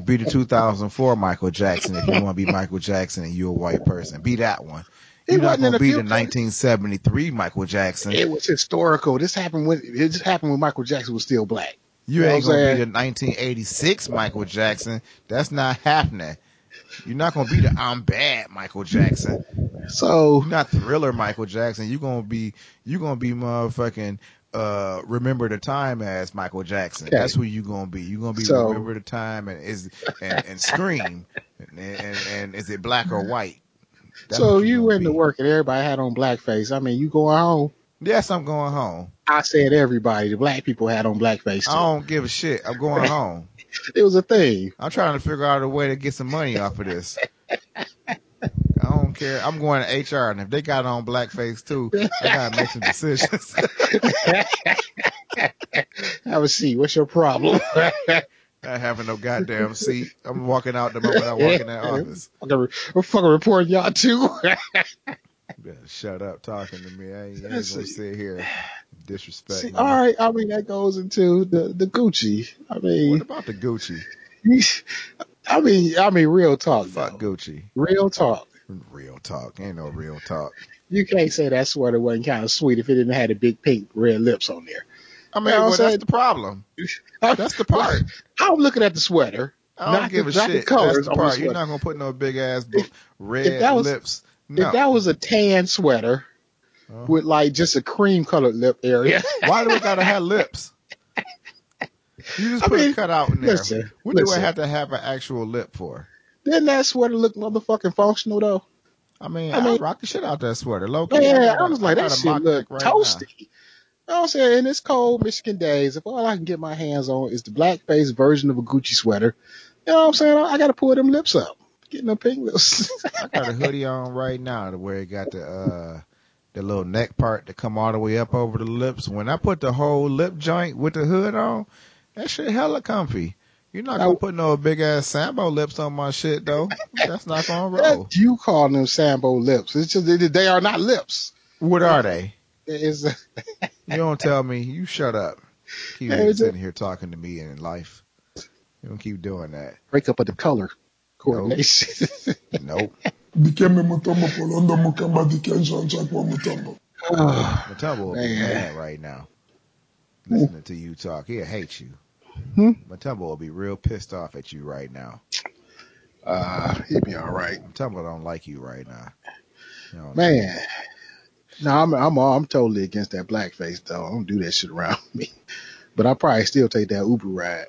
be the 2004 Michael Jackson if you want to be Michael Jackson and you're a white person. Be that one. He You're not going to be the 1973 Michael Jackson. It was historical. This happened when it just happened when Michael Jackson was still black. You ain't gonna be the 1986 Michael Jackson. That's not happening. You're not gonna be the I'm bad Michael Jackson. So You're not thriller Michael Jackson. You're gonna be you gonna be motherfucking uh remember the time as Michael Jackson. Okay. That's who you gonna be. You're gonna be So- remember the time and is and, and scream and, and and is it black or white? That's so you gonna went to work and everybody had on blackface. I mean, you going home? Yes, I'm going home. I said everybody. The black people had on blackface. Too. I don't give a shit. I'm going home. It was a thing. I'm trying to figure out a way to get some money off of this. I don't care. I'm going to HR, and if they got on blackface too, I gotta make some decisions. Have a seat. What's your problem? Not having no goddamn seat. I'm walking out the moment I walk in that office. I'm fucking reporting y'all too. Better shut up talking to me. I ain't, ain't gonna sit here disrespect See, all right. I mean, that goes into the the Gucci. I mean, What about the Gucci? I mean, I mean, real talk. Fuck though. Gucci. Real talk. Real talk. Ain't no real talk. You can't say that sweater wasn't kind of sweet if it didn't have the big pink red lips on there. I mean, You know well, that's the problem. That's the part. I'm looking at the sweater. I don't Not give the- a not the shit. colors That's the on the part. You're not gonna put no big ass bu- red that was- lips. No. If that was a tan sweater Uh-huh. with like just a cream colored lip area, Why do we gotta have lips? You just I put mean, a cutout in there. listen, what do I listen. have to have an actual lip for? didn't that sweater look motherfucking functional though? I mean, I I, mean- rock the shit out that sweater. Low key, Yeah, I a- was like, that shit look right toasty. You know what I'm saying? In this cold Michigan days, if all I can get my hands on is the blackface version of a Gucci sweater, you know what I'm saying? I got to pull them lips up. Getting them pink I got a hoodie on right now to where it got the uh the little neck part to come all the way up over the lips. When I put the whole lip joint with the hood on, that shit hella comfy. You're not gonna I- put no big ass Sambo lips on my shit though. That's not gonna roll. That you call them Sambo lips. It's just, they, they are not lips. What are they? It's, You don't tell me. You shut up. Keep Hey, sitting here talking to me in life. You don't keep doing that. Break up of the color coordination. Nope. Dikembe Mutombo Polondo Mukamba Dikenzo Ansakwa Mutombo. Oh, Matumbo will be Man. mad right now. Listening to you talk. He'll hate you. Hmm? Matumbo will be real pissed off at you right now. uh, he'd be all right. Matumbo don't like you right now. You know, Man. No, I'm I'm I'm totally against that blackface though. I don't do that shit around me. But I probably still take that Uber ride.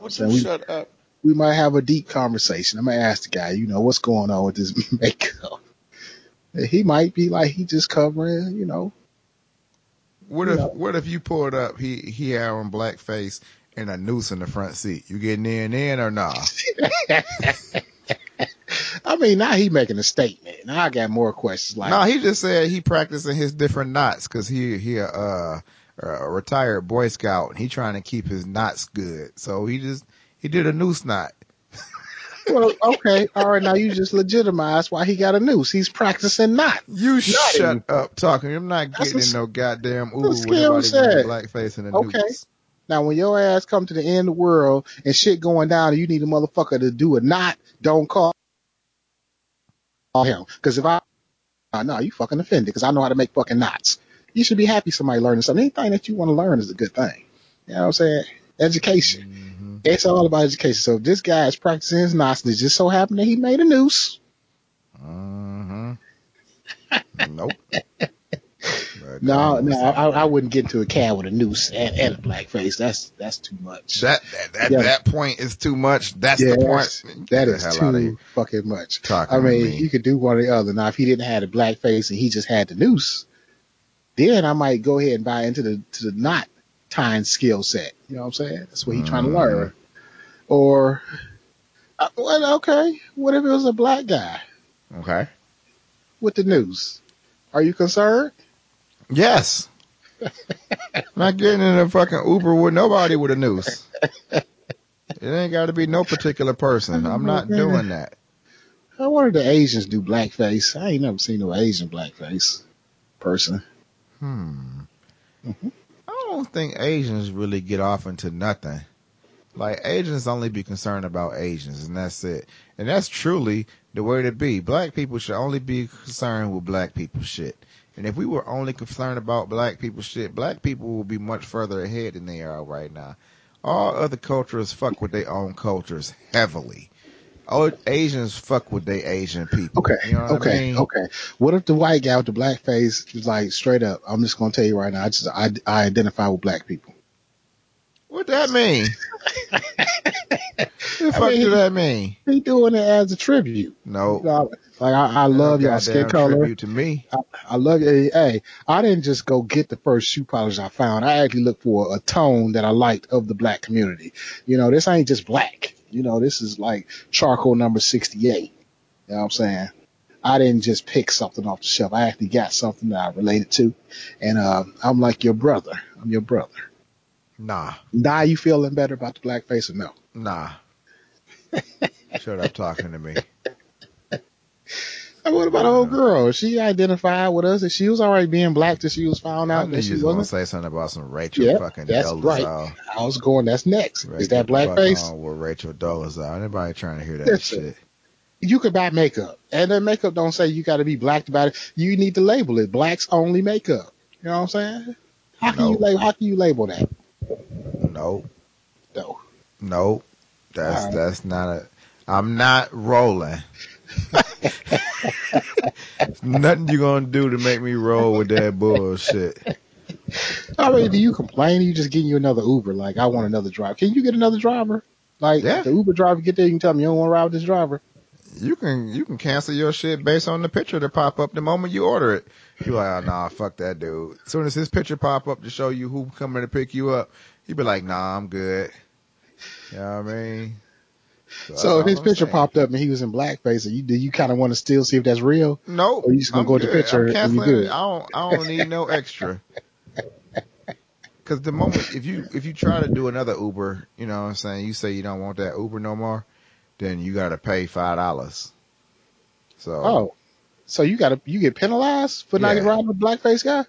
Would So you we- shut up? We might have a deep conversation. I'm gonna ask the guy, you know, what's going on with this makeup. He might be like he just covering, you know. What You if know. what if you pulled up? He he had on blackface and a noose in the front seat. You getting in in or nah? I mean, now he making a statement. Now I got more questions. Like, no, he just said he practicing his different knots because he he a, uh, a retired Boy Scout and he trying to keep his knots good. So he just he did a noose knot. well, okay, all right. Now you just legitimize why he got a noose. He's practicing not. You shut up talking. I'm not That's getting a- no goddamn a with skill nobody blackface and a Okay. noose. Now, when your ass come to the end of the world and shit going down, and you need a motherfucker to do a knot, don't call him. Because if I, uh, no, you fucking offended. Because I know how to make fucking knots. You should be happy somebody learning something. Anything that you want to learn is a good thing. You know what I'm saying? Education. It's all about education. So this guy is practicing his knots, and it just so happened that he made a noose. Mm-hmm. nope. No, no. I, I wouldn't get into a cab with a noose and, and a blackface. That's that's too much. That that that, Yeah. that point is too much. That's Yeah, the point. that is too fucking much. I mean, me. he could do one or the other. Now, if he didn't have the blackface and he just had the noose, then I might go ahead and buy into the to the knot tying skill set. You know what I'm saying? That's what he's trying to Mhm. learn. Or, uh, well, okay, what if it was a black guy Okay. with the noose? Are you concerned? Yes. Not getting in a fucking Uber with nobody with a noose. It ain't got to be no particular person. I'm not doing that. I wonder the Asians do blackface. I ain't never seen no Asian blackface person. Hmm. Mhm. Don't think Asians really get off into nothing. Like Asians only be concerned about Asians, and that's it. And that's truly the way to be. Black people should only be concerned with black people shit. And if we were only concerned about black people shit, black people would be much further ahead than they are right now. All other cultures fuck with their own cultures heavily. Oh, Asians fuck with they Asian people. Okay, You know what okay, I mean? okay. What if the white guy with the black face is like straight up? I'm just gonna tell you right now. I just I, I identify with black people. What that mean? What the fuck mean, do that mean? He doing it as a tribute. No. You know, like I, I love y'all skin color. Tribute to me. I, I love you. Hey, I didn't just go get the first shoe polish I found. I actually looked for a tone that I liked of the black community. You know, this ain't just black. You know, this is like charcoal number 68. You know what I'm saying? I didn't just pick something off the shelf. I actually got something that I related to. And, uh, I'm like your brother. I'm your brother. Nah, Now you feeling better about the blackface or no? nah. Shut up talking to me. And what about old uh, girl? She identified with us and she was already being black till she was found out that she was gonna wasn't. say something about some Rachel Yeah, fucking that's Dolezal. I was going, that's next. Right, Is that blackface? With Rachel Dolezal. Anybody trying to hear that Listen. shit? You could buy makeup, and that makeup don't say you got to be black about it. You need to label it blacks only makeup. You know what I'm saying? How can you label? How can you label that? Nope. No. Nope. That's right. that's not a. I'm not rolling. Nothing you gonna do to make me roll with that bullshit. I mean, do you complain? You just getting you another Uber? Like, I want another driver. Can you get another driver? Like, Yeah. the Uber driver get there, you can tell me you don't want to ride with this driver. You can you can cancel your shit based on the picture that pop up the moment you order it. You like, oh, nah, fuck that dude. As soon as his picture pop up to show you who coming to pick you up, you be like, nah, I'm good. You know what I mean? So if his I'm picture saying. popped up and he was in blackface, you do you kind of want to still see if that's real? Nope. Or you just gonna I'm go with the picture and you good? I don't. I don't need no extra. Because the moment if you if you try to do another Uber, you know what I'm saying. You say you don't want that Uber no more, then you got to pay five dollars. So Oh, so you got to you get penalized for not Yeah. riding with a blackface guy?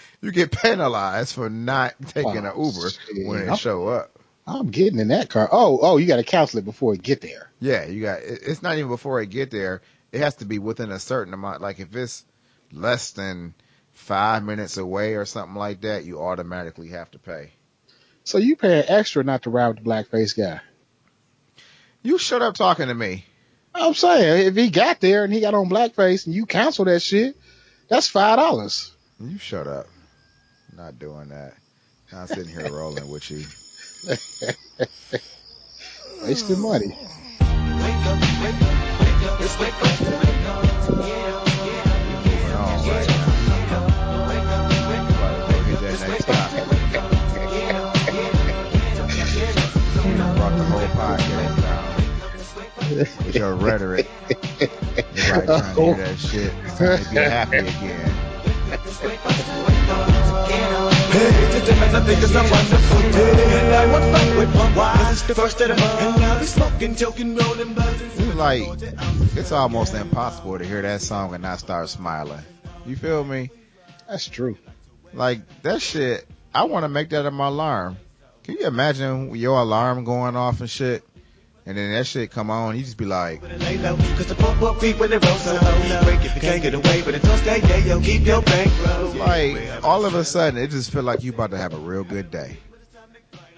you get penalized for not oh, taking an Oh, Uber shit. when it show up. I'm getting in that car. Oh, oh, you got to cancel it before it get there. Yeah, you got. It's not even before it get there. It has to be within a certain amount. Like if it's less than five minutes away or something like that, you automatically have to pay. So you paying extra not to ride with the blackface guy. You shut up talking to me. I'm saying if he got there and he got on blackface and you cancel that shit, that's five dollars. You shut up. Not doing that. I'm sitting here rolling with you. Wasting money. With your rhetoric. Everybody trying to hear that shit. To happy again. Hey, today man, I think it's a wonderful day. And I want fun with one why it's the first of the month. And I'll be smoking, joking, rolling and It's like it's almost impossible to hear that song and not start smiling. You feel me? That's true. Like that shit. I want to make that in my alarm. Can you imagine your alarm going off and shit, and then that shit come on? You just be like, Lay low, cause the pump up beat when it rolls so. Break if you can't get away, but it don't stay, yeah, yo, keep your bankroll. like all of a sudden it just feel like you about to have a real good day.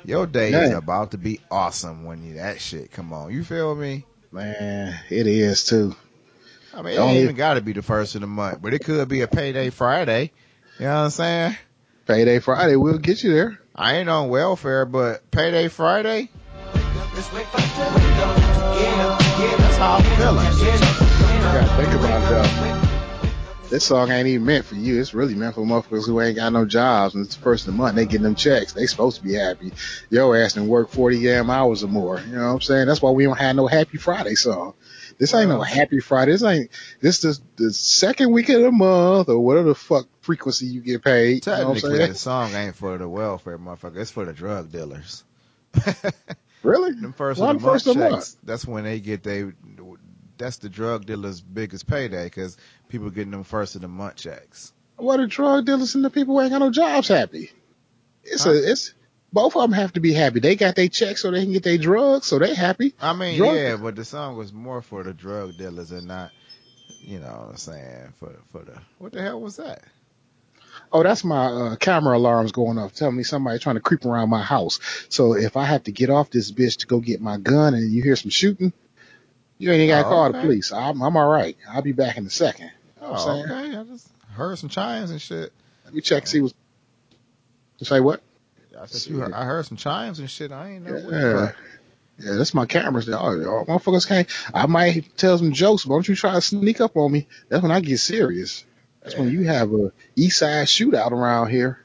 Your day is about to be awesome when you, that shit come on. You feel me? Man, it is too. I mean, it Don't ain't even got to be the first of the month, but it could be a payday Friday. You know what I'm saying? Payday Friday will get you there. I ain't on welfare, but payday Friday, that's how I'm feeling. You gotta think about it. This song ain't even meant for you. It's really meant for motherfuckers who ain't got no jobs and it's the first of the month. They getting them checks. They supposed to be happy. Yo ass and work 40 damn hours or more. You know what I'm saying? That's why we don't have no Happy Friday song. This ain't no Happy Friday. This ain't, this is the second week of the month or whatever the fuck frequency you get paid. You know what I'm Technically, saying? the song ain't for the welfare motherfucker. It's for the drug dealers. Really? Them first Why of the month of month? checks. That's when they get they. That's the drug dealers' biggest payday because people getting them first of the month checks. What the drug dealers and the people who ain't got no jobs happy? It's Huh? a, it's, both of them have to be happy. They got their checks so they can get their drugs, so they happy. I mean, Drug- yeah, but the song was more for the drug dealers and not, you know, what I'm saying for for the what the hell was that? Oh, that's my uh, camera alarms going off, telling me somebody trying to creep around my house. So if I have to get off this bitch to go get my gun and you hear some shooting, you ain't got to Oh, call the police. I'm, I'm all right. I'll be back in a second. You know Oh, okay. I just heard some chimes and shit. Let me check see what's. Say what? I said you heard, I heard some chimes and shit. I ain't know. Yeah. Yeah, that's my cameras. Oh, oh, motherfuckers can't. I might tell some jokes, but don't you try to sneak up on me. That's when I get serious. That's when you have a east side shootout around here.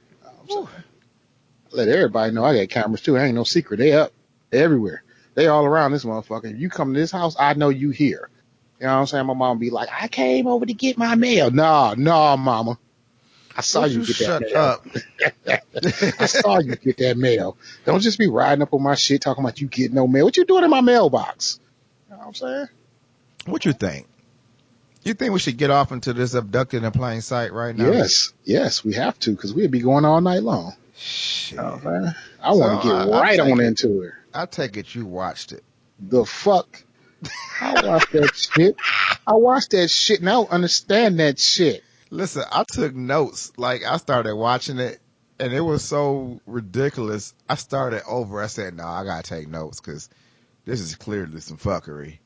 Let everybody know I got cameras too. Ain't no secret. They up everywhere. They all around this motherfucker. If you come to this house, I know you here. You know what I'm saying? My mom be like, I came over to get my mail. Nah, nah, mama. I saw you, you get shut that mail. up? I saw you get that mail. Don't just be riding up on my shit talking about you get no mail. What you doing in my mailbox? You know what I'm saying? What you think? You think we should get off into this abducted in plain sight right now? Yes, yes, we have to because we'd be going all night long. Shit. Oh, man. I So, want to get I- right on it- into it. I take it you watched it. The fuck? I watched that shit. I watched that shit and I don't understand that shit. Listen, I took notes. Like I started watching it, and it was so ridiculous. I started over. I said, "No, I gotta take notes because this is clearly some fuckery."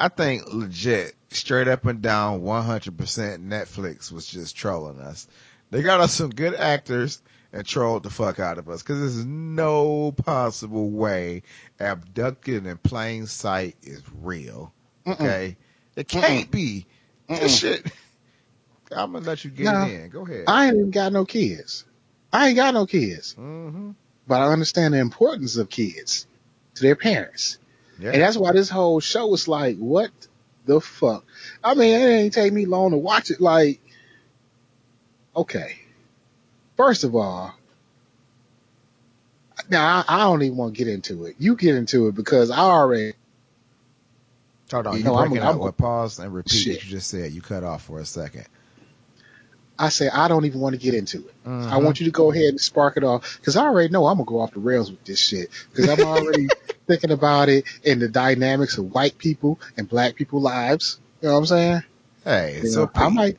I think legit, straight up and down, 100% Netflix was just trolling us. They got us some good actors and trolled the fuck out of us because there's no possible way abducted in plain sight is real. Okay, it can't be. This shit. I'm gonna let you get No. it in. Go ahead. I ain't even got no kids. I ain't got no kids, hmm but I understand the importance of kids to their parents. Yeah. And that's why this whole show is like, what the fuck? I mean, it ain't take me long to watch it. Like, okay. First of all, now I, I don't even want to get into it. You get into it because I already, Hold on, You you know, I'm- breaking I'm- up. Well, pause and repeat Shit. what you just said. You cut off for a second. I say I don't even want to get into it. I Mhm. want you to go ahead and spark it off because I already know I'm gonna go off the rails with this shit because I'm already thinking about it and the dynamics of white people and black people lives. You know what I'm saying? Hey, You so know, I might.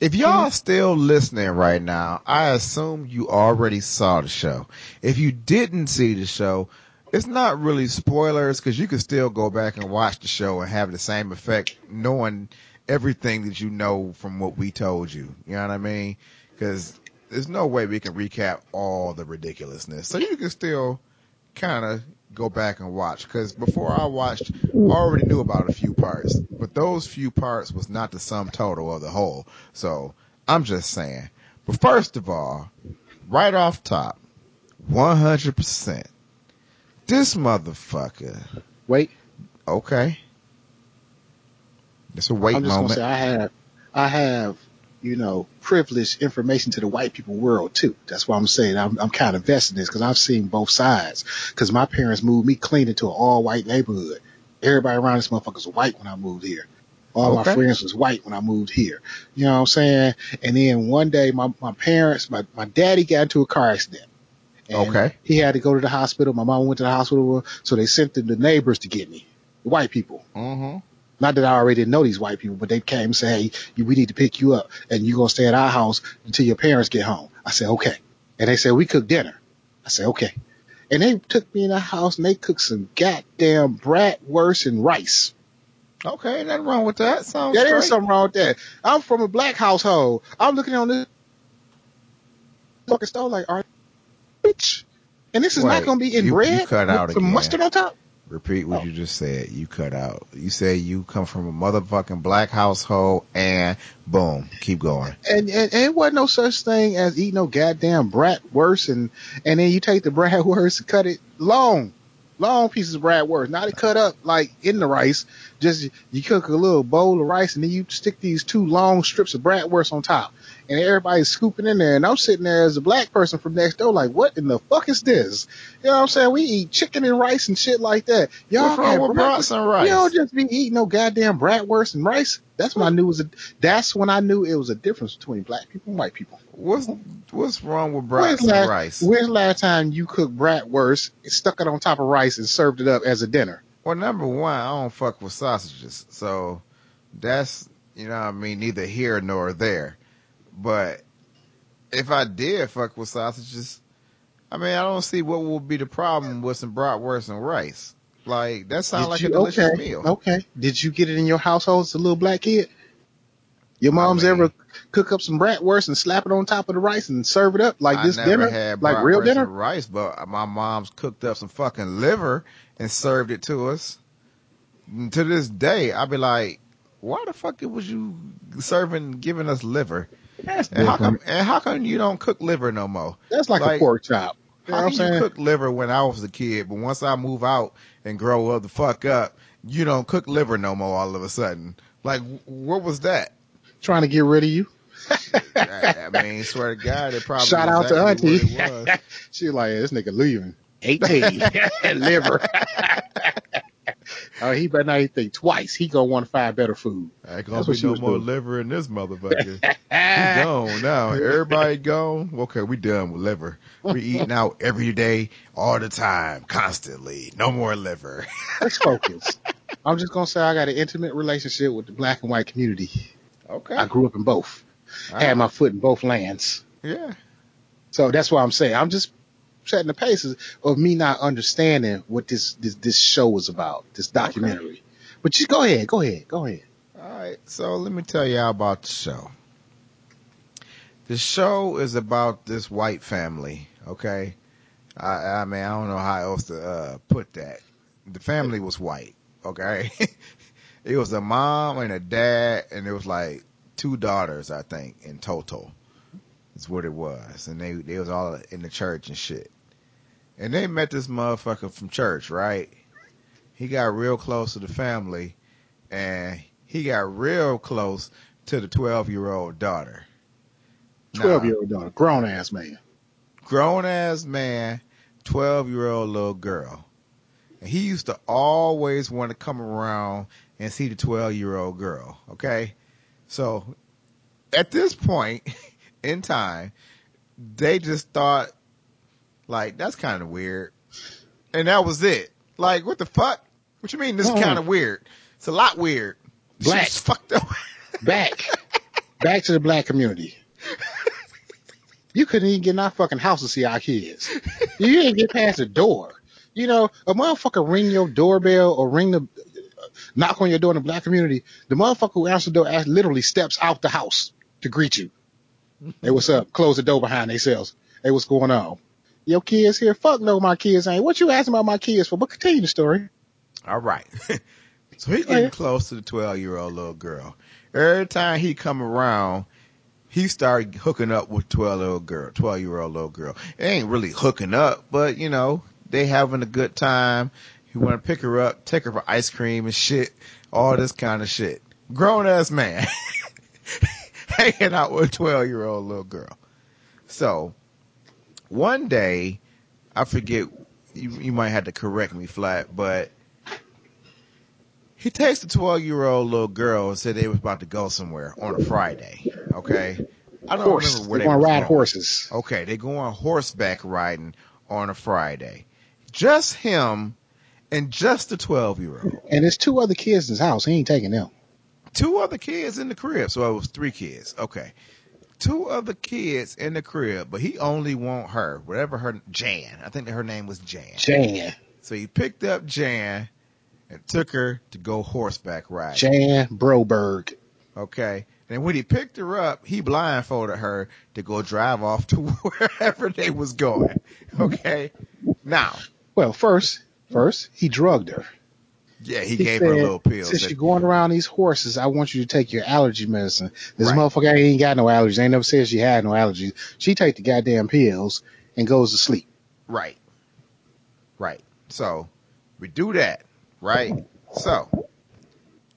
if y'all still listening right now, I assume you already saw the show. If you didn't see the show, it's not really spoilers because you can still go back and watch the show and have the same effect knowing everything that you know from what we told you. You know what I mean? Because there's no way we can recap all the ridiculousness. So you can still kind of go back and watch. Because before I watched, I already knew about a few parts, but those few parts was not the sum total of the whole. So I'm just saying. But first of all, right off top, 100%. This motherfucker. Wait, Okay. It's a wait I'm just moment. gonna say I have, I have, you know, privileged information to the white people world too. That's why I'm saying I'm, I'm kind of vested in this because I've seen both sides. Because my parents moved me clean into an all white neighborhood. Everybody around this motherfucker was white when I moved here. All Okay. my friends was white when I moved here. You know what I'm saying? And then one day my, my parents, my, my daddy got into a car accident. Okay. He had to go to the hospital. My mom went to the hospital. So they sent the, the neighbors to get me. The white people. Mm-hmm. Not that I already didn't know these white people, but they came and said, hey, we need to pick you up and you're going to stay at our house until your parents get home. I said, okay. And they said, we cook dinner. I said, okay. And they took me in the house and they cooked some goddamn bratwurst and rice. Okay, nothing wrong with that. Sounds Yeah, there's something wrong with that. I'm from a black household. I'm looking on this fucking stove like, are bitch? And this is Wait, not going to be in you- bread you cut with out some again. mustard on top? Repeat what Oh. you just said. You cut out. You say you come from a motherfucking black household and boom, keep going. and, and, and it wasn't no such thing as eating no goddamn bratwurst and and then you take the bratwurst and cut it long, long pieces of bratwurst. Not it cut up like in the rice. Just you cook a little bowl of rice and then you stick these two long strips of bratwurst on top, and everybody's scooping in there. And I'm sitting there as a black person from next door, like, what in the fuck is this? You know what I'm saying? We eat chicken and rice and shit like that. Y'all wrong with brats and rice? You don't just be eating no goddamn bratwurst and rice. That's when I knew it was a. That's when I knew it was a difference between black people and white people. What's what's wrong with brats and last, rice? When's the last time you cooked bratwurst, stuck it on top of rice, and served it up as a dinner? Well, number one, I don't fuck with sausages, so that's you know what I mean neither here nor there. But if I did fuck with sausages, I mean I don't see what would be the problem with some bratwurst and rice. Like that sounds like you- a delicious okay, meal. Okay. Did you get it in your household as a little black kid? Your mom's mean- ever cook up some bratwurst and slap it on top of the rice and serve it up like I this dinner, like real dinner? and rice, but my mom's cooked up some fucking liver and served it to us. And to this day, I'd be like, why the fuck was you serving, giving us liver? That's And how come, and how come you don't cook liver no more? That's like, like- a pork chop. You know How what I'm can saying? you cook liver when I was a kid, but once I move out and grow up the fuck up, you don't cook liver no more all of a sudden? Like, what was that? Trying to get rid of you. I, I mean, swear to God, it probably Shout out to Auntie. what it was. she was like, this nigga leaving. 18. Liver. oh, he better not even think twice. He gonna want to find better food. Ain't gonna be no more doing. liver in this motherfucker. He gone now. Everybody gone. Okay, we done with liver. We eating out every day, all the time, constantly. No more liver. Let's focus. I'm just gonna say I got an intimate relationship with the black and white community. Okay. I grew up in both. Had my foot in both lands. yeah. So that's what I'm saying. I'm just setting the paces of me not understanding what this this, this show was about, this documentary. But you go ahead, go ahead, go ahead. All right, so let me tell y'all about the show. The show is about this white family, okay? I, I mean, I don't know how else to uh, put that. The family was white, okay? it was a mom and a dad, and it was like two daughters, I think, in total. That's what it was, and they they was all in the church and shit. And they met this motherfucker from church, right? He got real close to the family, and he got real close to the 12 year old daughter. Twelve year old daughter, grown ass man. Grown ass man, 12 year old little girl. And he used to always want to come around and see the 12 year old girl. Okay. So at this point in time, they just thought, like, that's kind of weird. And that was it. Like, what the fuck? What you mean this is kind of weird? It's a lot weird. Black. Fucked up. Back. Back to the black community. You couldn't even get in our fucking house to see our kids. You didn't get past the door. You know, a motherfucker ring your doorbell or ring the knock on your door in the black community. The motherfucker who answers the door literally steps out the house to greet you. Hey, what's up? Close the door behind themselves. Hey, what's going on? Your kids here? Fuck no, my kids ain't. What you asking about my kids for? But continue the story. All right. so he getting Yeah. close to the 12 year old little girl. Every time he come around, he started hooking up with 12 year old girl, 12 year old little girl. It ain't really hooking up, but you know, they having a good time. He want to pick her up, take her for ice cream and shit, all this kind of shit. Grown ass man hanging out with a 12 year old little girl. So one day, I forget, you, you might have to correct me flat, but he takes the 12 year old little girl and said they was about to go somewhere on a Friday. Okay. I don't Horse. remember where They they, want was to ride going. horses. Okay. They going horseback riding on a Friday. Just him and just the 12 year old. And there's two other kids in his house. He ain't taking them. Two other kids in the crib. So it was three kids. Okay. Two other kids in the crib, but he only want her, whatever her, Jan. I think that her name was Jan. Jan. So he picked up Jan and took her to go horseback riding. Jan Broberg. Okay. And when he picked her up, he blindfolded her to go drive off to wherever they was going. Okay. Now, Well, first, first he drugged her. Yeah, he, He gave her a little pill. Since Said, you're going around these horses, I want you to take your allergy medicine. This Right. motherfucker ain't got no allergies. Ain't never said she had no allergies. She take the goddamn pills and goes to sleep. right. Right. So we do that. Right. So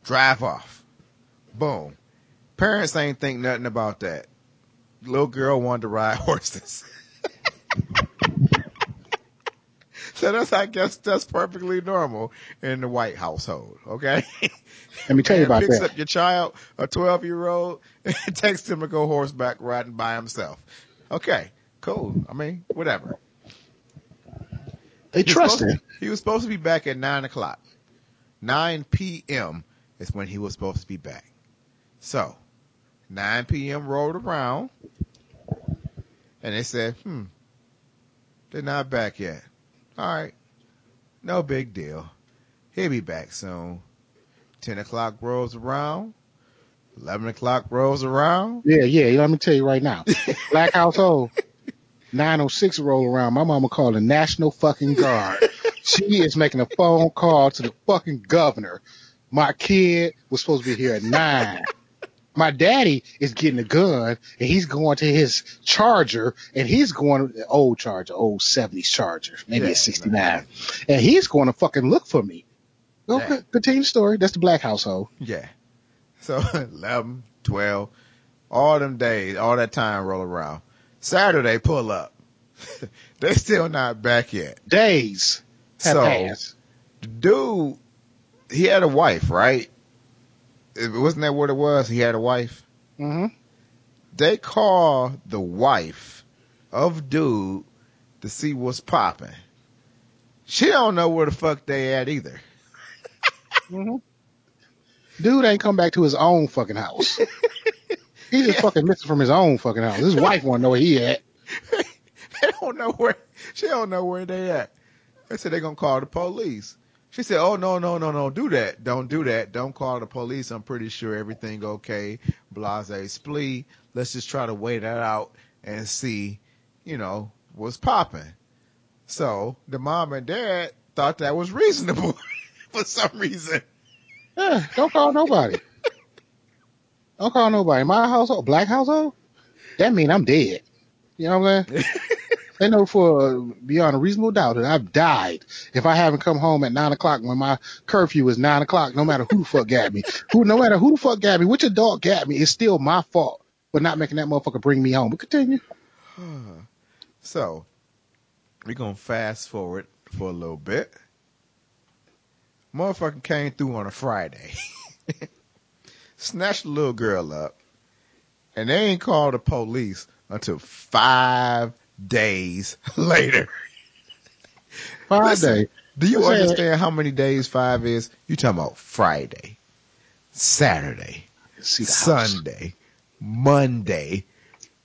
drive off. Boom. Parents ain't think nothing about that. Little girl wanted to ride horses. so that's, I guess, that's perfectly normal in the white household. Okay. Let me tell you about picks that. up your child, a 12 year old, and takes him to go horseback riding by himself. Okay, cool. I mean, whatever. They He trust him. to- He was supposed to be back at 9 o'clock. 9 p.m. is when he was supposed to be back. So, 9 p.m. rolled around, and they said, hmm, they're not back yet. All right, no big deal. He'll be back soon. 10 o'clock rolls around. 11 o'clock rolls around. Yeah, yeah. Let me tell you right now. Black household. 906 roll around. My mama called the National fucking Guard. she is making a phone call to the fucking governor. My kid was supposed to be here at nine. My daddy is getting a gun and he's going to his charger and he's going to old charger, old 70s charger, maybe Yeah, a 69. And he's going to fucking look for me. Okay, Yeah. continue the story. That's the black household. Yeah. So 11, 12, all them days, all that time roll around. Saturday pull up. they still not back yet. Days have So- passed. Dude, he had a wife, right? It- Wasn't that what it was? He had a wife. hmm They call the wife of dude to see what's popping. She don't know where the fuck they at either. hmm Dude ain't come back to his own fucking house. He just fucking missing from his own fucking house. His wife want to know where he at. they don't know where she don't know where they at. They said they're gonna call the police. She said, "Oh no, no, no, no, do that. Don't do that. Don't call the police. I'm pretty sure everything okay. Blase splee. Let's just try to wait that out and see, you know, what's popping." So the mom and dad thought that was reasonable for some reason. Yeah, don't call nobody. don't call nobody. My household, black household, that mean I'm dead. You know what I'm saying? they know for uh, beyond a reasonable doubt that I've died if I haven't come home at nine o'clock when my curfew is nine o'clock. No matter who the fuck got me, who, no matter who the fuck got me, which adult got me, it's still my fault for not making that motherfucker bring me home. But continue. So we're gonna fast forward for a little bit. Motherfucker came through on a Friday. Snatched the little girl up. and they ain't called the police until five days later. Days. Do you understand how many days five is? You talking about Friday, Saturday, the house. Sunday, Monday,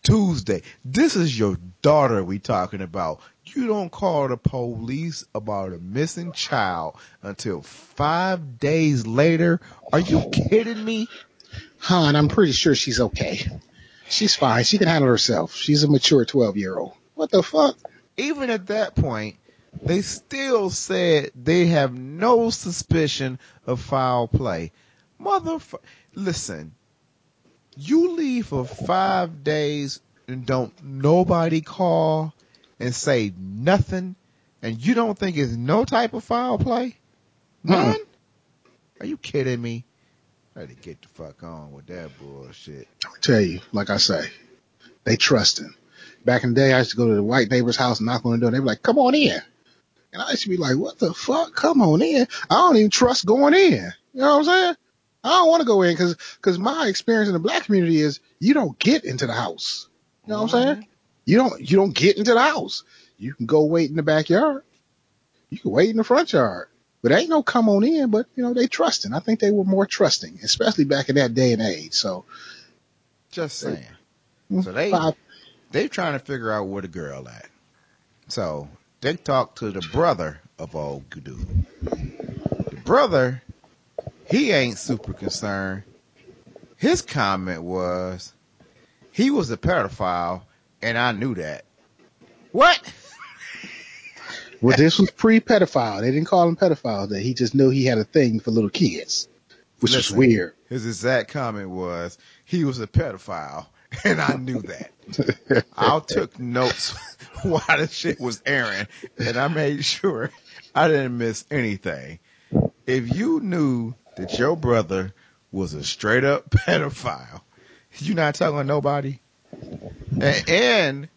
Tuesday. This is your daughter we talking about. You don't call the police about a missing child until five days later. Are you kidding me? Han, I'm pretty sure she's okay. She's fine. She can handle herself. She's a mature 12 year old. What the fuck? Even at that point, they still said they have no suspicion of foul play. Motherfucker, listen, you leave for five days and don't nobody call and say nothing, and you don't think it's no type of foul play? None? Are you kidding me? I had to get the fuck on with that bullshit. I tell you, like I say, they trust him. Back in the day, I used to go to the white neighbor's house and knock on the door. and They'd be like, come on in. And I used to be like, what the fuck? Come on in. I don't even trust going in. You know what I'm saying? I don't want to go in because cause my experience in the black community is you don't get into the house. You know what I'm saying? You don't, you don't get into the house. You can go wait in the backyard. You can wait in the front yard. But ain't no come on in, but you know, they trusting. I think they were more trusting, especially back in that day and age. So Just saying. So mm, they five, they trying to figure out where the girl at. So they talked to the brother of old dude. The brother, he ain't super concerned. His comment was, he was a pedophile, and I knew that. What? Well, this was pre-pedophile. They didn't call him pedophile. That he just knew he had a thing for little kids, which Listen. was weird. His exact comment was, he was a pedophile, and I knew that. I took notes while the shit was airing, and I made sure I didn't miss anything. If you knew that your brother was a straight up pedophile, you not telling nobody. And, and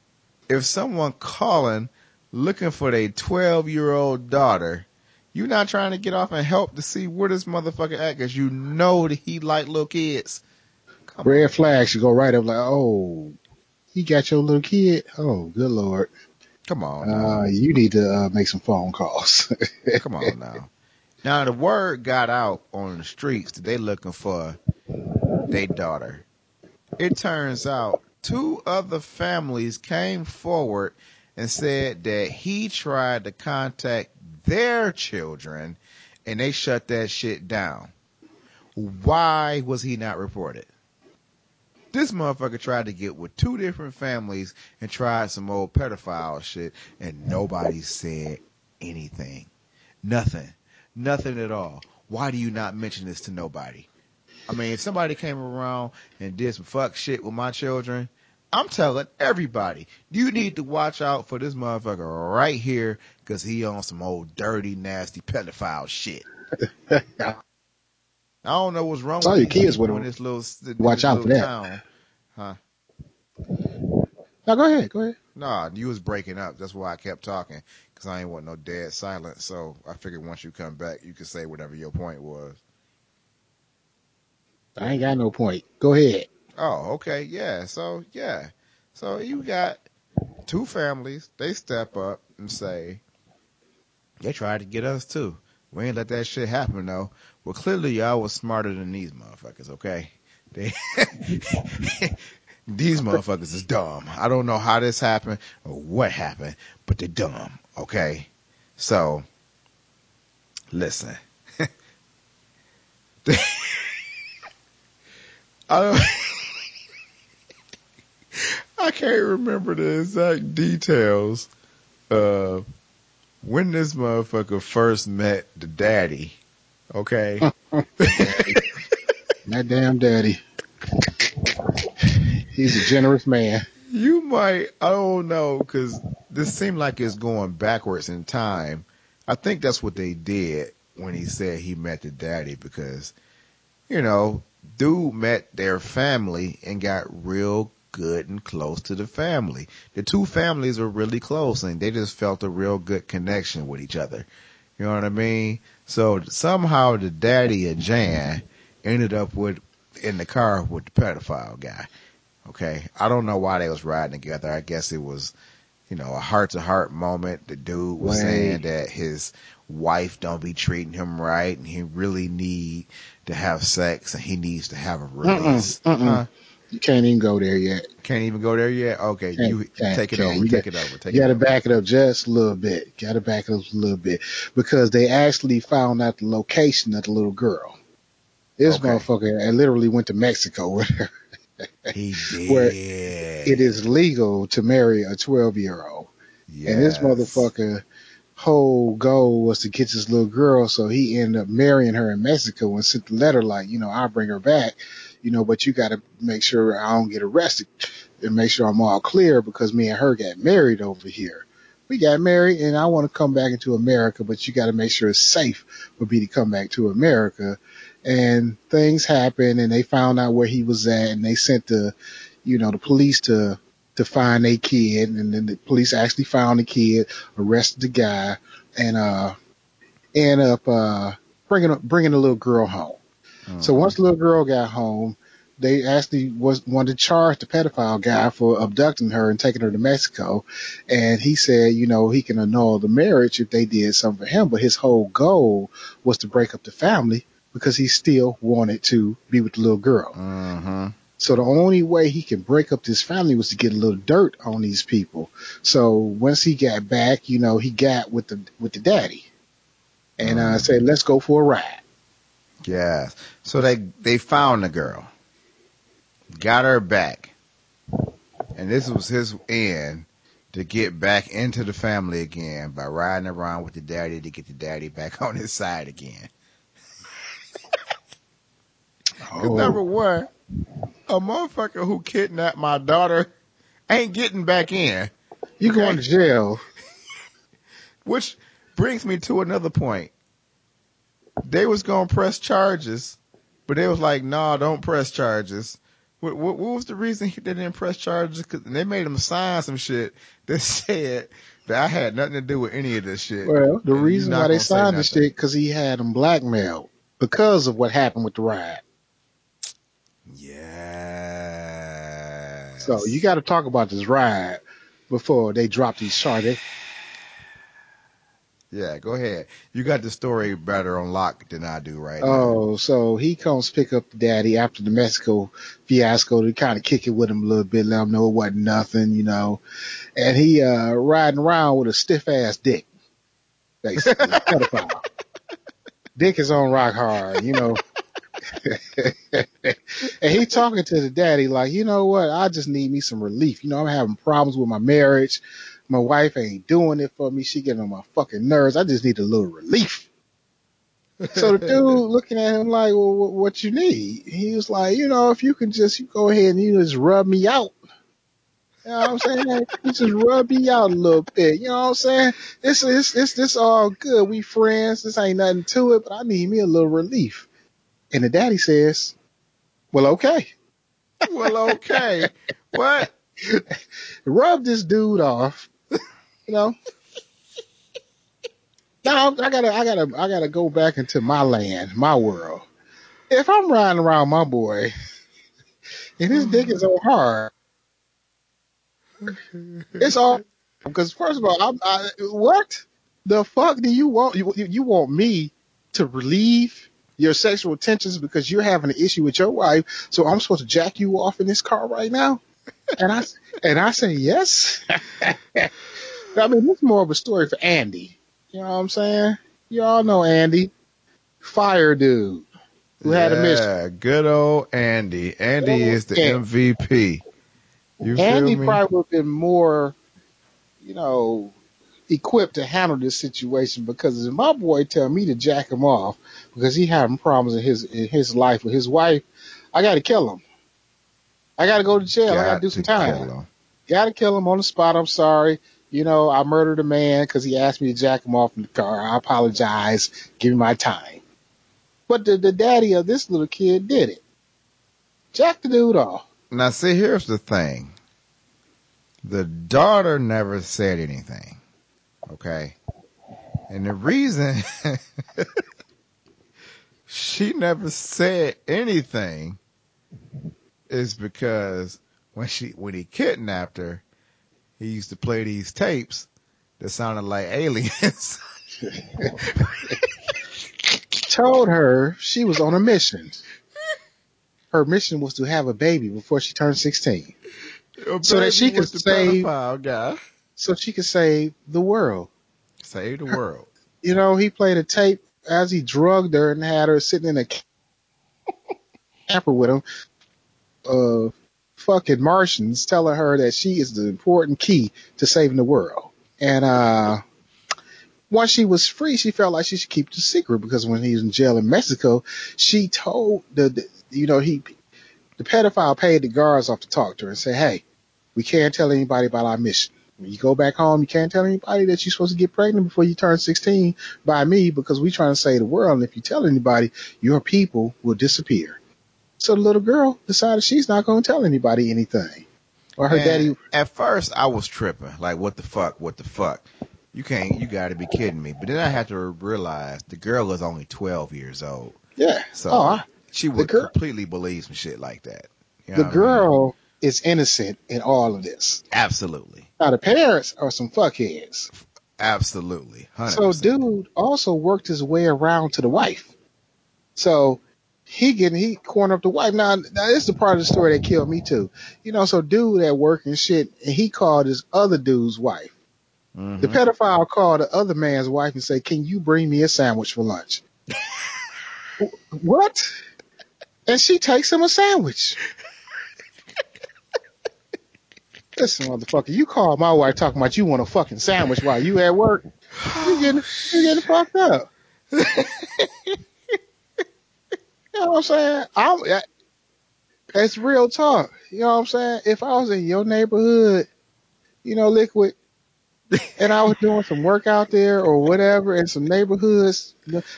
if someone calling looking for their 12 year old daughter, you not trying to get off and help to see where this motherfucker at because you know that he like little kids. Come Red flag should go right up like, oh, he got your little kid. Oh, good lord. Come on. Uh, you need to uh, make some phone calls. Come on now. Now the word got out on the streets that they looking for their daughter. It turns out two other families came forward and said that he tried to contact their children and they shut that shit down. Why was he not reported? This motherfucker tried to get with two different families and tried some old pedophile shit and nobody said anything. Nothing. Nothing at all. Why do you not mention this to nobody? I mean, if somebody came around and did some fuck shit with my children, I'm telling everybody, you need to watch out for this motherfucker right here because he on some old dirty, nasty pedophile shit. I don't know what's wrong with your kids with him. this little, this Watch out for that. town. Huh? now go ahead, go ahead. Nah, you was breaking up. That's why I kept talking because I ain't want no dead silence. So I figured once you come back, you could say whatever your point was. I ain't got no point. Go ahead. Oh, okay. Yeah. So, yeah. So you got two families. They step up and say, they tried to get us too. We ain't let that shit happen though. Well, clearly y'all was smarter than these motherfuckers, okay? They, these motherfuckers is dumb. I don't know how this happened or what happened, but they're dumb, okay? So, listen. I I can't remember the exact details of when this motherfucker first met the daddy. Okay. That damn daddy. He's a generous man. You might, I don't know, cause this seemed like it's going backwards in time. I think that's what they did when he said he met the daddy because, you know, dude met their family and got real good and close to the family. The two families were really close and they just felt a real good connection with each other. You know what I mean? So somehow the daddy and Jan ended up with, in the car with the pedophile guy. Okay. I don't know why they was riding together. I guess it was, you know, a heart to heart moment. The dude was Right. saying that his wife don't be treating him right and he really need to have sex and he needs to have a release. Mm-mm, mm-mm. Huh? You can't even go there yet. Can't even go there yet? Okay. Can't- you, can't- take it over. You take got- it over. Take You got to back it up just a little bit. Got to back it up a little bit because they actually found out the location of the little girl. This Okay. motherfucker literally went to Mexico with her. He did. Where It is legal to marry a 12 year old. And this motherfucker whole goal was to get this little girl, so he ended up marrying her in Mexico and sent the letter like, you know, I'll bring her back, you know, but you gotta make sure I don't get arrested and make sure I'm all clear because me and her got married over here. We got married and I want to come back into America, but you gotta make sure it's safe for me to come back to America. And things happened and they found out where he was at and they sent the, you know, the police to to find a kid, and then the police actually found the kid, arrested the guy, and uh, end up uh bringing bringing the little girl home. So once the little girl got home, they actually was wanted to charge the pedophile guy for abducting her and taking her to Mexico, and he said, you know, he can annul the marriage if they did something for him, but his whole goal was to break up the family because he still wanted to be with the little girl. Mm-hmm. So the only way he can break up this family was to get a little dirt on these people. So once he got back, you know, he got with the with the daddy, and uh, said, "Let's go for a ride." Yes. So they they found the girl, got her back, and this was his end to get back into the family again by riding around with the daddy to get the daddy back on his side again. Oh, Number one, a motherfucker who kidnapped my daughter ain't getting back in. you okay. going to jail? Which brings me to another point. They was gonna press charges, but they was like, "Nah, don't press charges." What, what, what was the reason he- they didn't press charges? Cause they made him sign some shit that said that I had nothing to do with any of this shit. Well, the And reason why they signed the shit because he had them blackmailed because of what happened with the ride. Yeah. So you got to talk about this ride before they drop these charges. Yeah, go ahead. You got the story better on lock than I do right now. Oh, so he comes pick up the daddy after the Mexico fiasco to kind of kick it with him a little bit, let him know it wasn't nothing, you know. And he uh riding around with a stiff ass dick. Basically. Dick is on rock hard, you know. and he talking to the daddy like, you know what? I just need me some relief. You know, I'm having problems with my marriage. My wife ain't doing it for me. She getting on my fucking nerves. I just need a little relief. So the dude looking at him like, well, what, what you need? He was like, you know, if you can just you go ahead and you just rub me out. You know what I'm saying? You just rub me out a little bit. You know what I'm saying? This is this this all good. We friends. This ain't nothing to it, but I need me a little relief. And the daddy says, well, okay. Well, okay. what? Rub this dude off. You know. Now I gotta, I gotta, I gotta go back into my land, my world. If I'm riding around my boy, and his dick is so hard, it's all because first of all, I'm, I, what the fuck do you want? You, you want me to relieve your sexual tensions because you're having an issue with your wife? So I'm supposed to jack you off in this car right now? And I and I say yes. I mean, this is more of a story for Andy. You know what I'm saying? You all know Andy, fire dude, who had a mission. Yeah, good old Andy. Andy is the. MVP. You Andy feel me? probably would have been more, you know, equipped to handle this situation because if my boy tell me to jack him off because he having problems in his in his life with his wife, I got to kill him. I got to go to jail. I got to do some time. Got to kill him on the spot. I'm sorry. You know, I murdered a man because he asked me to jack him off in the car. I apologize. Give me my time. But the, the daddy of this little kid did it. Jack the dude off. Now, see, here's the thing. The daughter never said anything. Okay. And the reason she never said anything is because when she when he kidnapped her, he used to play these tapes that sounded like aliens. Told her she was on a mission. Her mission was to have a baby before she turned 16. So that she could save- guy. So she could save the world. Save the world. You know, he played a tape as he drugged her and had her sitting in a camper with him. Uh, fucking Martians telling her that she is the important key to saving the world. And, uh, once she was free, she felt like she should keep the secret because when he was in jail in Mexico, she told the, the you know, he, the pedophile paid the guards off to talk to her and say, Hey, we can't tell anybody about our mission. When you go back home, you can't tell anybody that you're supposed to get pregnant before you turn 16 by me because we're trying to save the world. And if you tell anybody, your people will disappear. So the little girl decided she's not going to tell anybody anything. Or her And daddy, At first, I was tripping. Like, what the fuck? What the fuck? You can't. You got to be kidding me. But then I had to realize the girl was only 12 years old. yeah. So oh, I- she would girl- completely believe some shit like that. You know the what I mean? girl is innocent in all of this. Absolutely. Now the parents are some fuckheads. Absolutely. 100%. So dude also worked his way around to the wife. So he getting he cornered up the wife. Now, now this is the part of the story that killed me too. You know, so dude at work and shit, and he called his other dude's wife. Mhm. The pedophile called the other man's wife and said, "Can you bring me a sandwich for lunch?" What? And she takes him a sandwich. Listen, motherfucker, you called my wife talking about you want a fucking sandwich while you at work. You getting you getting fucked up. you know what I'm saying? I'm that- that's real talk. You know what I'm saying? If I was in your neighborhood, you know, liquid, and I was doing some work out there or whatever in some neighborhoods,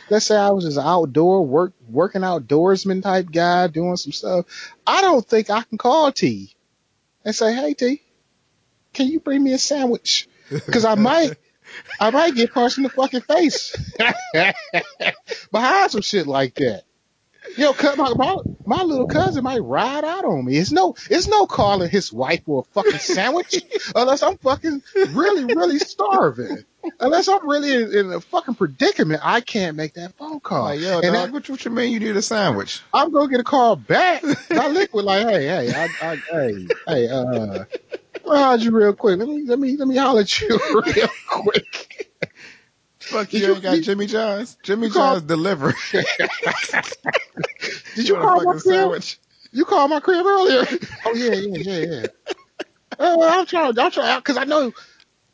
let's say I was just outdoor work working outdoorsman type guy doing some stuff, I don't think I can call T and say, Hey T, can you bring me a sandwich? Cause I might I might get punched in the fucking face behind some shit like that. Yo, cut my, my my little cousin might ride out on me. It's no it's no calling his wife for a fucking sandwich unless I'm fucking really really starving. Unless I'm really in, in a fucking predicament, I can't make that phone call. Like, yo, and dog, that, what, what you mean you need a sandwich? I'm gonna get a call back. Not liquid like, hey, hey, I, I, hey, hey, uh, well, how'd you real quick? Let me, let me, let me holler at you real quick. Fuck you, you- ain't got Jimmy John's. Jimmy you call- John's delivery. Did you want a call my fucking crib? sandwich? You called my crib earlier? Oh yeah, yeah, yeah, yeah. Oh, well, I'm trying, I'm trying, cause I know,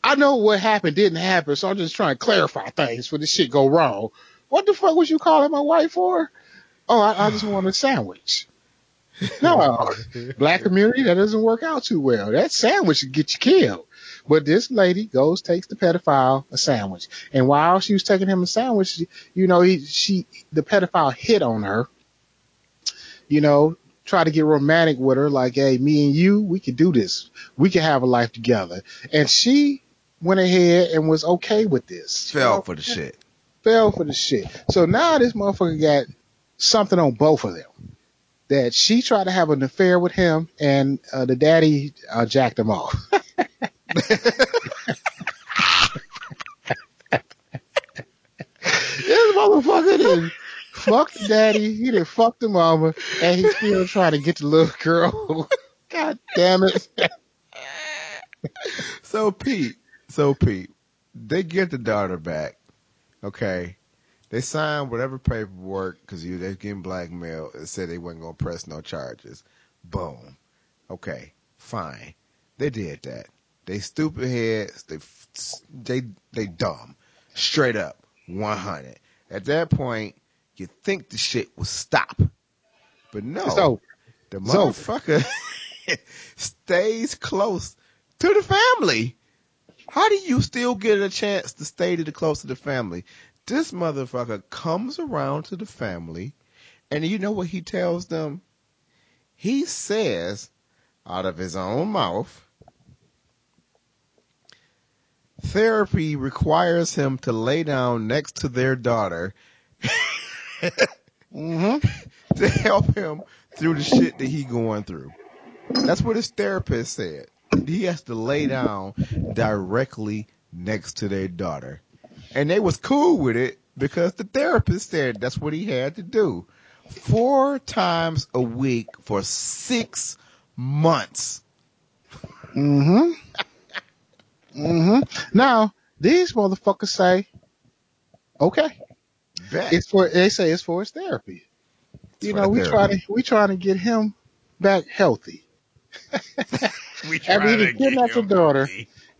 I know what happened didn't happen, so I'm just trying to clarify things for this shit go wrong. What the fuck was you calling my wife for? Oh, I, I just want a sandwich. No, black community, that doesn't work out too well. That sandwich would get you killed. But this lady goes, takes the pedophile a sandwich. And while she was taking him a sandwich, you know, he, she, the pedophile hit on her, you know, try to get romantic with her, like, hey, me and you, we could do this. We could have a life together. And she went ahead and was okay with this. Fell for the shit. Fell for the shit. So now this motherfucker got something on both of them. That she tried to have an affair with him and uh, the daddy uh, jacked him off. this motherfucker did fuck the daddy, he did fuck the mama, and he's still trying to get the little girl. God damn it. So Pete, so Pete, they get the daughter back. Okay. They signed whatever paperwork because you they're getting blackmail and said they wasn't gonna press no charges. Boom. Okay, fine. They did that. They stupid heads. They they they dumb. Straight up, one hundred. At that point, you think the shit would stop, but no. Over. The motherfucker stays close to the family. How do you still get a chance to stay to the close to the family? This motherfucker comes around to the family, and you know what he tells them? He says out of his own mouth, therapy requires him to lay down next to their daughter Mm-hmm. to help him through the shit that he going through. That's what his therapist said. He has to lay down directly next to their daughter. And they was cool with it because the therapist said that's what he had to do. Four times a week for six months. Mm-hmm. Mm-hmm. Now, these motherfuckers say, okay. Bet. It's for they say it's for his therapy. you know, we try to we trying to get him back healthy. we After he done kidnapped your daughter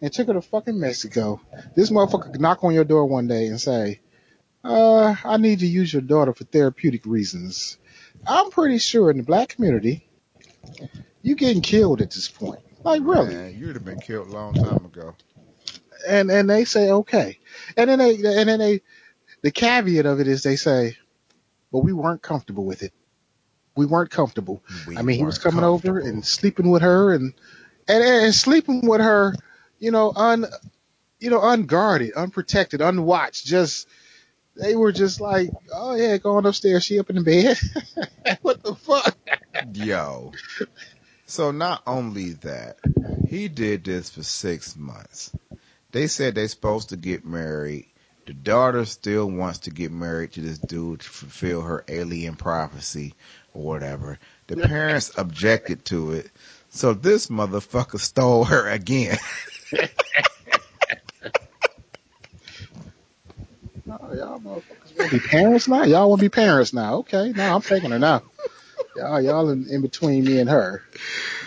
and took her to fucking Mexico, this motherfucker could knock on your door one day and say, uh, I need to use your daughter for therapeutic reasons. I'm pretty sure in the black community, you're getting killed at this point. Like really. Man, you'd have been killed a long time ago. and and they say okay, and then they and then they the caveat of it is they say, but we weren't comfortable with it. We weren't comfortable. We I mean, he was coming over and sleeping with her and and and sleeping with her, you know, un you know, unguarded, unprotected, unwatched. Just they were just like, oh yeah, going upstairs, she up in the bed. what the fuck? Yo. So not only that, he did this for six months. They said they're supposed to get married. The daughter still wants to get married to this dude to fulfill her alien prophecy or whatever. The parents objected to it. So this motherfucker stole her again. Oh, y'all motherfuckers want to be parents now? Y'all want to be parents now? Okay, now I'm taking her now. Y'all, y'all in, in between me and her.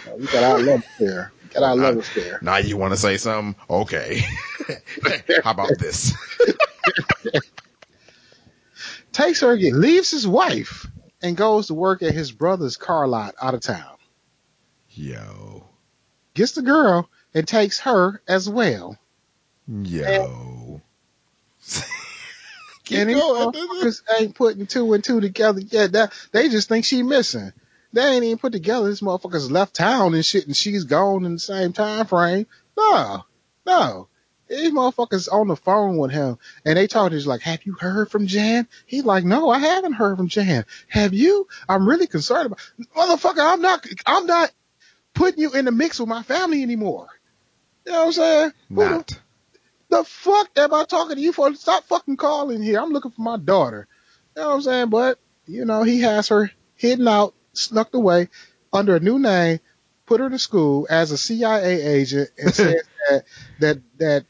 Uh, we got our love affair. We got our love affair. Now you want to say something? Okay. How about this? Takes her again, leaves his wife, and goes to work at his brother's car lot out of town. Yo. Gets the girl and takes her as well. Yo. Keep and these going. motherfuckers ain't putting two and two together yet. That, they just think she missing. They ain't even put together. This motherfucker's left town and shit, and she's gone in the same time frame. No, no. These motherfuckers on the phone with him, and they talking. He's like, "Have you heard from Jan?" He's like, "No, I haven't heard from Jan. Have you? I'm really concerned about motherfucker. I'm not. I'm not putting you in the mix with my family anymore. You know what I'm saying? Not. The fuck am I talking to you for? Stop fucking calling here. I'm looking for my daughter. You know what I'm saying? But, you know, he has her hidden out, snuck away under a new name, put her to school as a CIA agent and says that, that, that,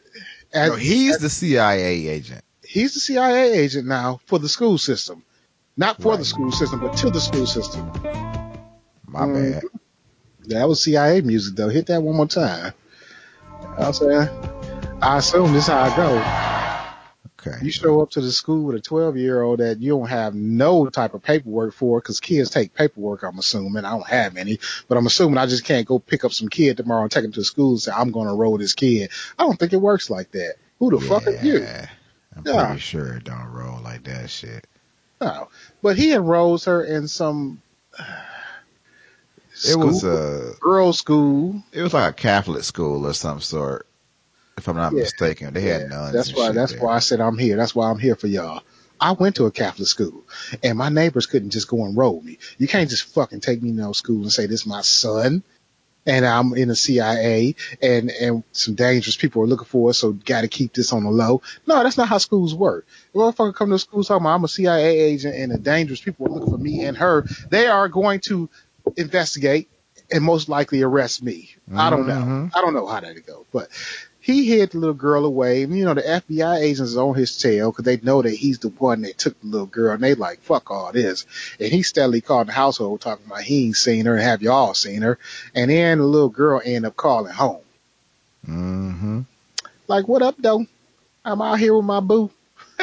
as, No, he's the CIA agent. he's the CIA agent now for the school system. Not for the school system, but to the school system. My Mm. bad. That was CIA music though. Hit that one more time. You know what I'm saying? I assume this is how I go. Okay. You show up to the school with a 12 year old that you don't have no type of paperwork for because kids take paperwork, I'm assuming. I don't have any, but I'm assuming I just can't go pick up some kid tomorrow and take him to school and say, I'm going to enroll this kid. I don't think it works like that. Who the fuck are you? Yeah. I'm Yeah. pretty sure it don't roll like that shit. No. But he enrolls her in some It was a, girls' school. it was like a Catholic school or some sort, if I'm not Yeah. mistaken. They had Yeah, nuns. That's why. That's there. why I said I'm here. That's why I'm here for y'all. I went to a Catholic school, and my neighbors couldn't just go enroll me. You can't just fucking take me to no school and say this is my son, and I'm in the CIA, and and some dangerous people are looking for us, so got to keep this on the low. No, that's not how schools work. If a motherfucker come to school talking about I'm a CIA agent and the dangerous people are looking for me and her, they are going to investigate and most likely arrest me. I don't know. Mhm. I don't know how that go, but he hid the little girl away. You know, the FBI agents is on his tail because they know that he's the one that took the little girl, and they like, fuck all this. And he steadily called the household talking about he ain't seen her and have y'all seen her. And then the little girl end up calling home. Mm-hmm. Like, what up, though? I'm out here with my boo.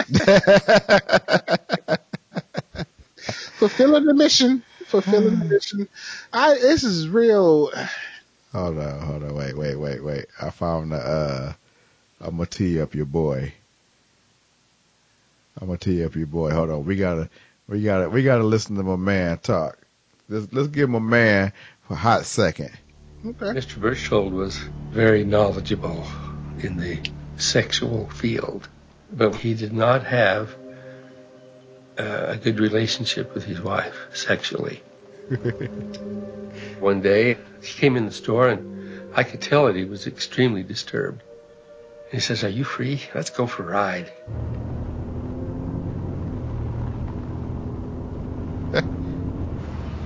Fulfilling the mission. Fulfilling the mission. I, this is real. Hold on, hold on, wait, wait, wait, wait. I found the uh I'm gonna tee up your boy. I'm gonna tee up your boy. Hold on. We gotta we gotta we gotta listen to my man talk. Let's let's give my man for a hot second. Okay. Mr. Berchtold was very knowledgeable in the sexual field, but he did not have uh, a good relationship with his wife sexually. One day, he came in the store and I could tell that he was extremely disturbed. He says, Are you free? Let's go for a ride.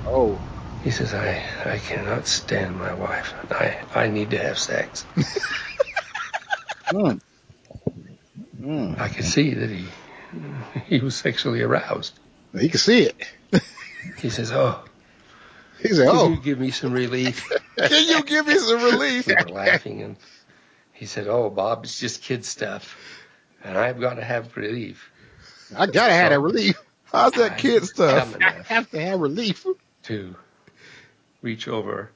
Oh, He says, I, I cannot stand my wife. I, I need to have sex. mm. Mm. I could see that he he was sexually aroused. He could see it. He says, Oh, He said, can "Oh, you give me some relief? Can you give me some relief? We were laughing and he said, Oh, Bob, it's just kid stuff. And I've got to have relief I gotta have that relief. How's that kid stuff? I have to have relief." to reach over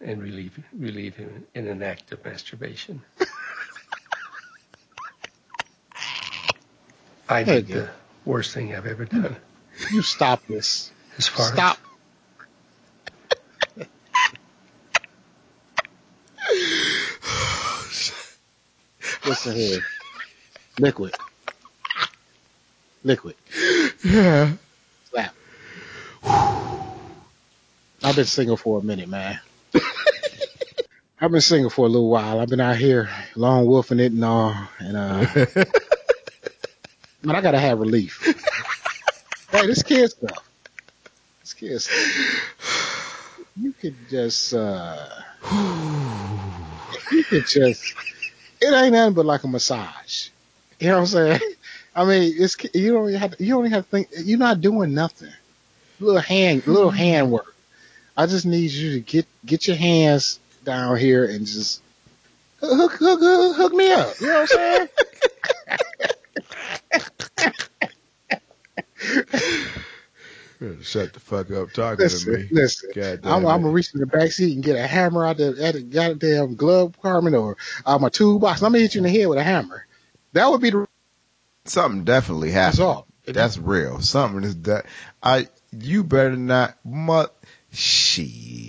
and relieve relieve him in an act of masturbation. I did the worst thing I've ever done. You stop this. As far Stop. Liquid. Liquid. Yeah. Slap. I've been single for a minute, man. I've been single for a little while. I've been out here long wolfing it and all, and uh, but I gotta have relief. hey, this kid stuff. This kid stuff. You could just, uh, you could just. It ain't nothing but like a massage. You know what I'm saying? I mean, it's you don't even have to, you don't even have to think. You're not doing nothing. Little hand, little hmm. hand work. I just need you to get get your hands down here and just hook hook hook, hook me up. You know what I'm saying? Shut the fuck up talking Listen, to me. listen. I'm, I'm gonna reach in the back seat and get a hammer out the at the goddamn glove compartment or out my toolbox. I'm gonna hit you in the head with a hammer. That would be the Something definitely That's all. That's real. Something is that I you better not mu she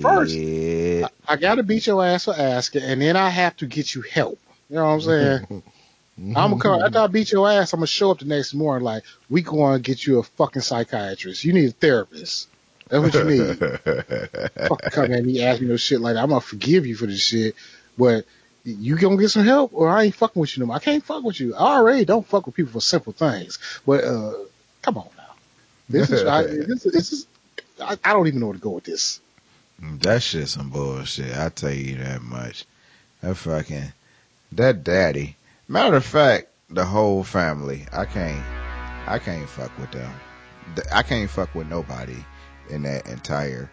First, I, I gotta beat your ass for asking, and then I have to get you help. You know what I'm saying? I'm gonna come, after I beat your ass, I'm gonna show up the next morning like we to get you a fucking psychiatrist. You need a therapist. That's what you need. Fucking come at me asking me no shit like that. I'm gonna forgive you for this shit, but you gonna get some help or I ain't fucking with you no more. I can't fuck with you. I already don't fuck with people for simple things, but uh, come on now. This is I, this, this is I, I don't even know where to go with this. That shit some bullshit. I tell you that much. That fucking that daddy. Matter of fact, the whole family. I can't. I can't fuck with them. I can't fuck with nobody in that entire.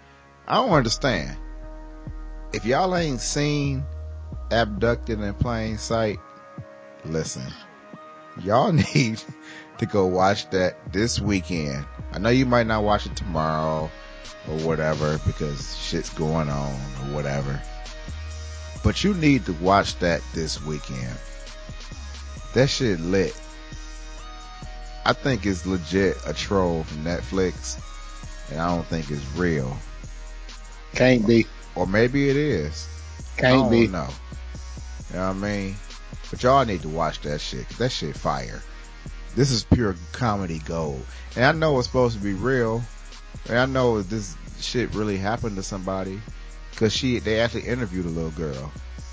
I don't understand. If y'all ain't seen abducted in plain sight, listen. Y'all need to go watch that this weekend. I know you might not watch it tomorrow or whatever because shit's going on or whatever. But you need to watch that this weekend. That shit lit. I think it's legit a troll from Netflix and I don't think it's real. Can't be. Or maybe it is. Can't don't be. No. You know what I mean? But y'all need to watch that shit. 'cause that shit fire. This is pure comedy gold. And I know it's supposed to be real. And I know this shit really happened to somebody. Cause she, they actually interviewed a little girl.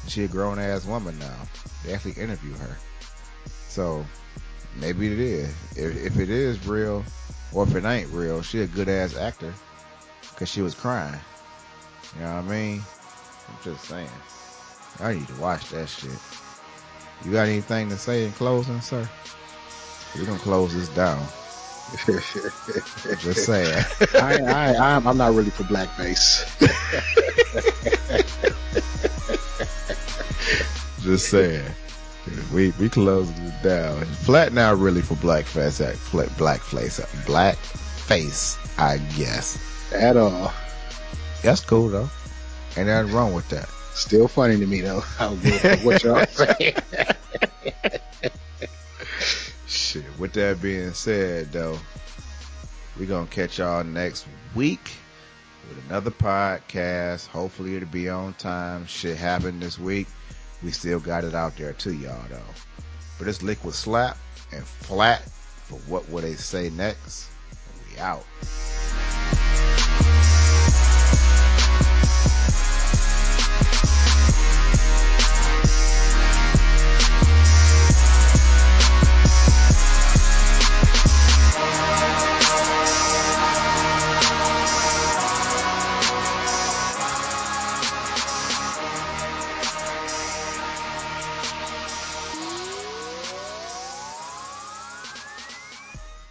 She a grown ass woman now. They actually interviewed her. So maybe it is. If, if it is real, or if it ain't real, she a good ass actor. Cause she was crying. You know what I mean? I'm just saying. I need to watch that shit. You got anything to say in closing, sir? We're gonna close this down. Just saying. I, I, I'm, I'm not really for blackface. Just saying. We we closing it down. Flat now really for blackface, uh, flat blackface, black face, I guess. At all. That's cool though. Ain't nothing wrong with that. Still funny to me though. I don't give a fuck what y'all say. Shit. With that being said, though, we gonna catch y'all next week with another podcast. Hopefully, it'll be on time. Shit happened this week. We still got it out there to y'all though. But it's liquid slap and flat. But what will they say next? We out.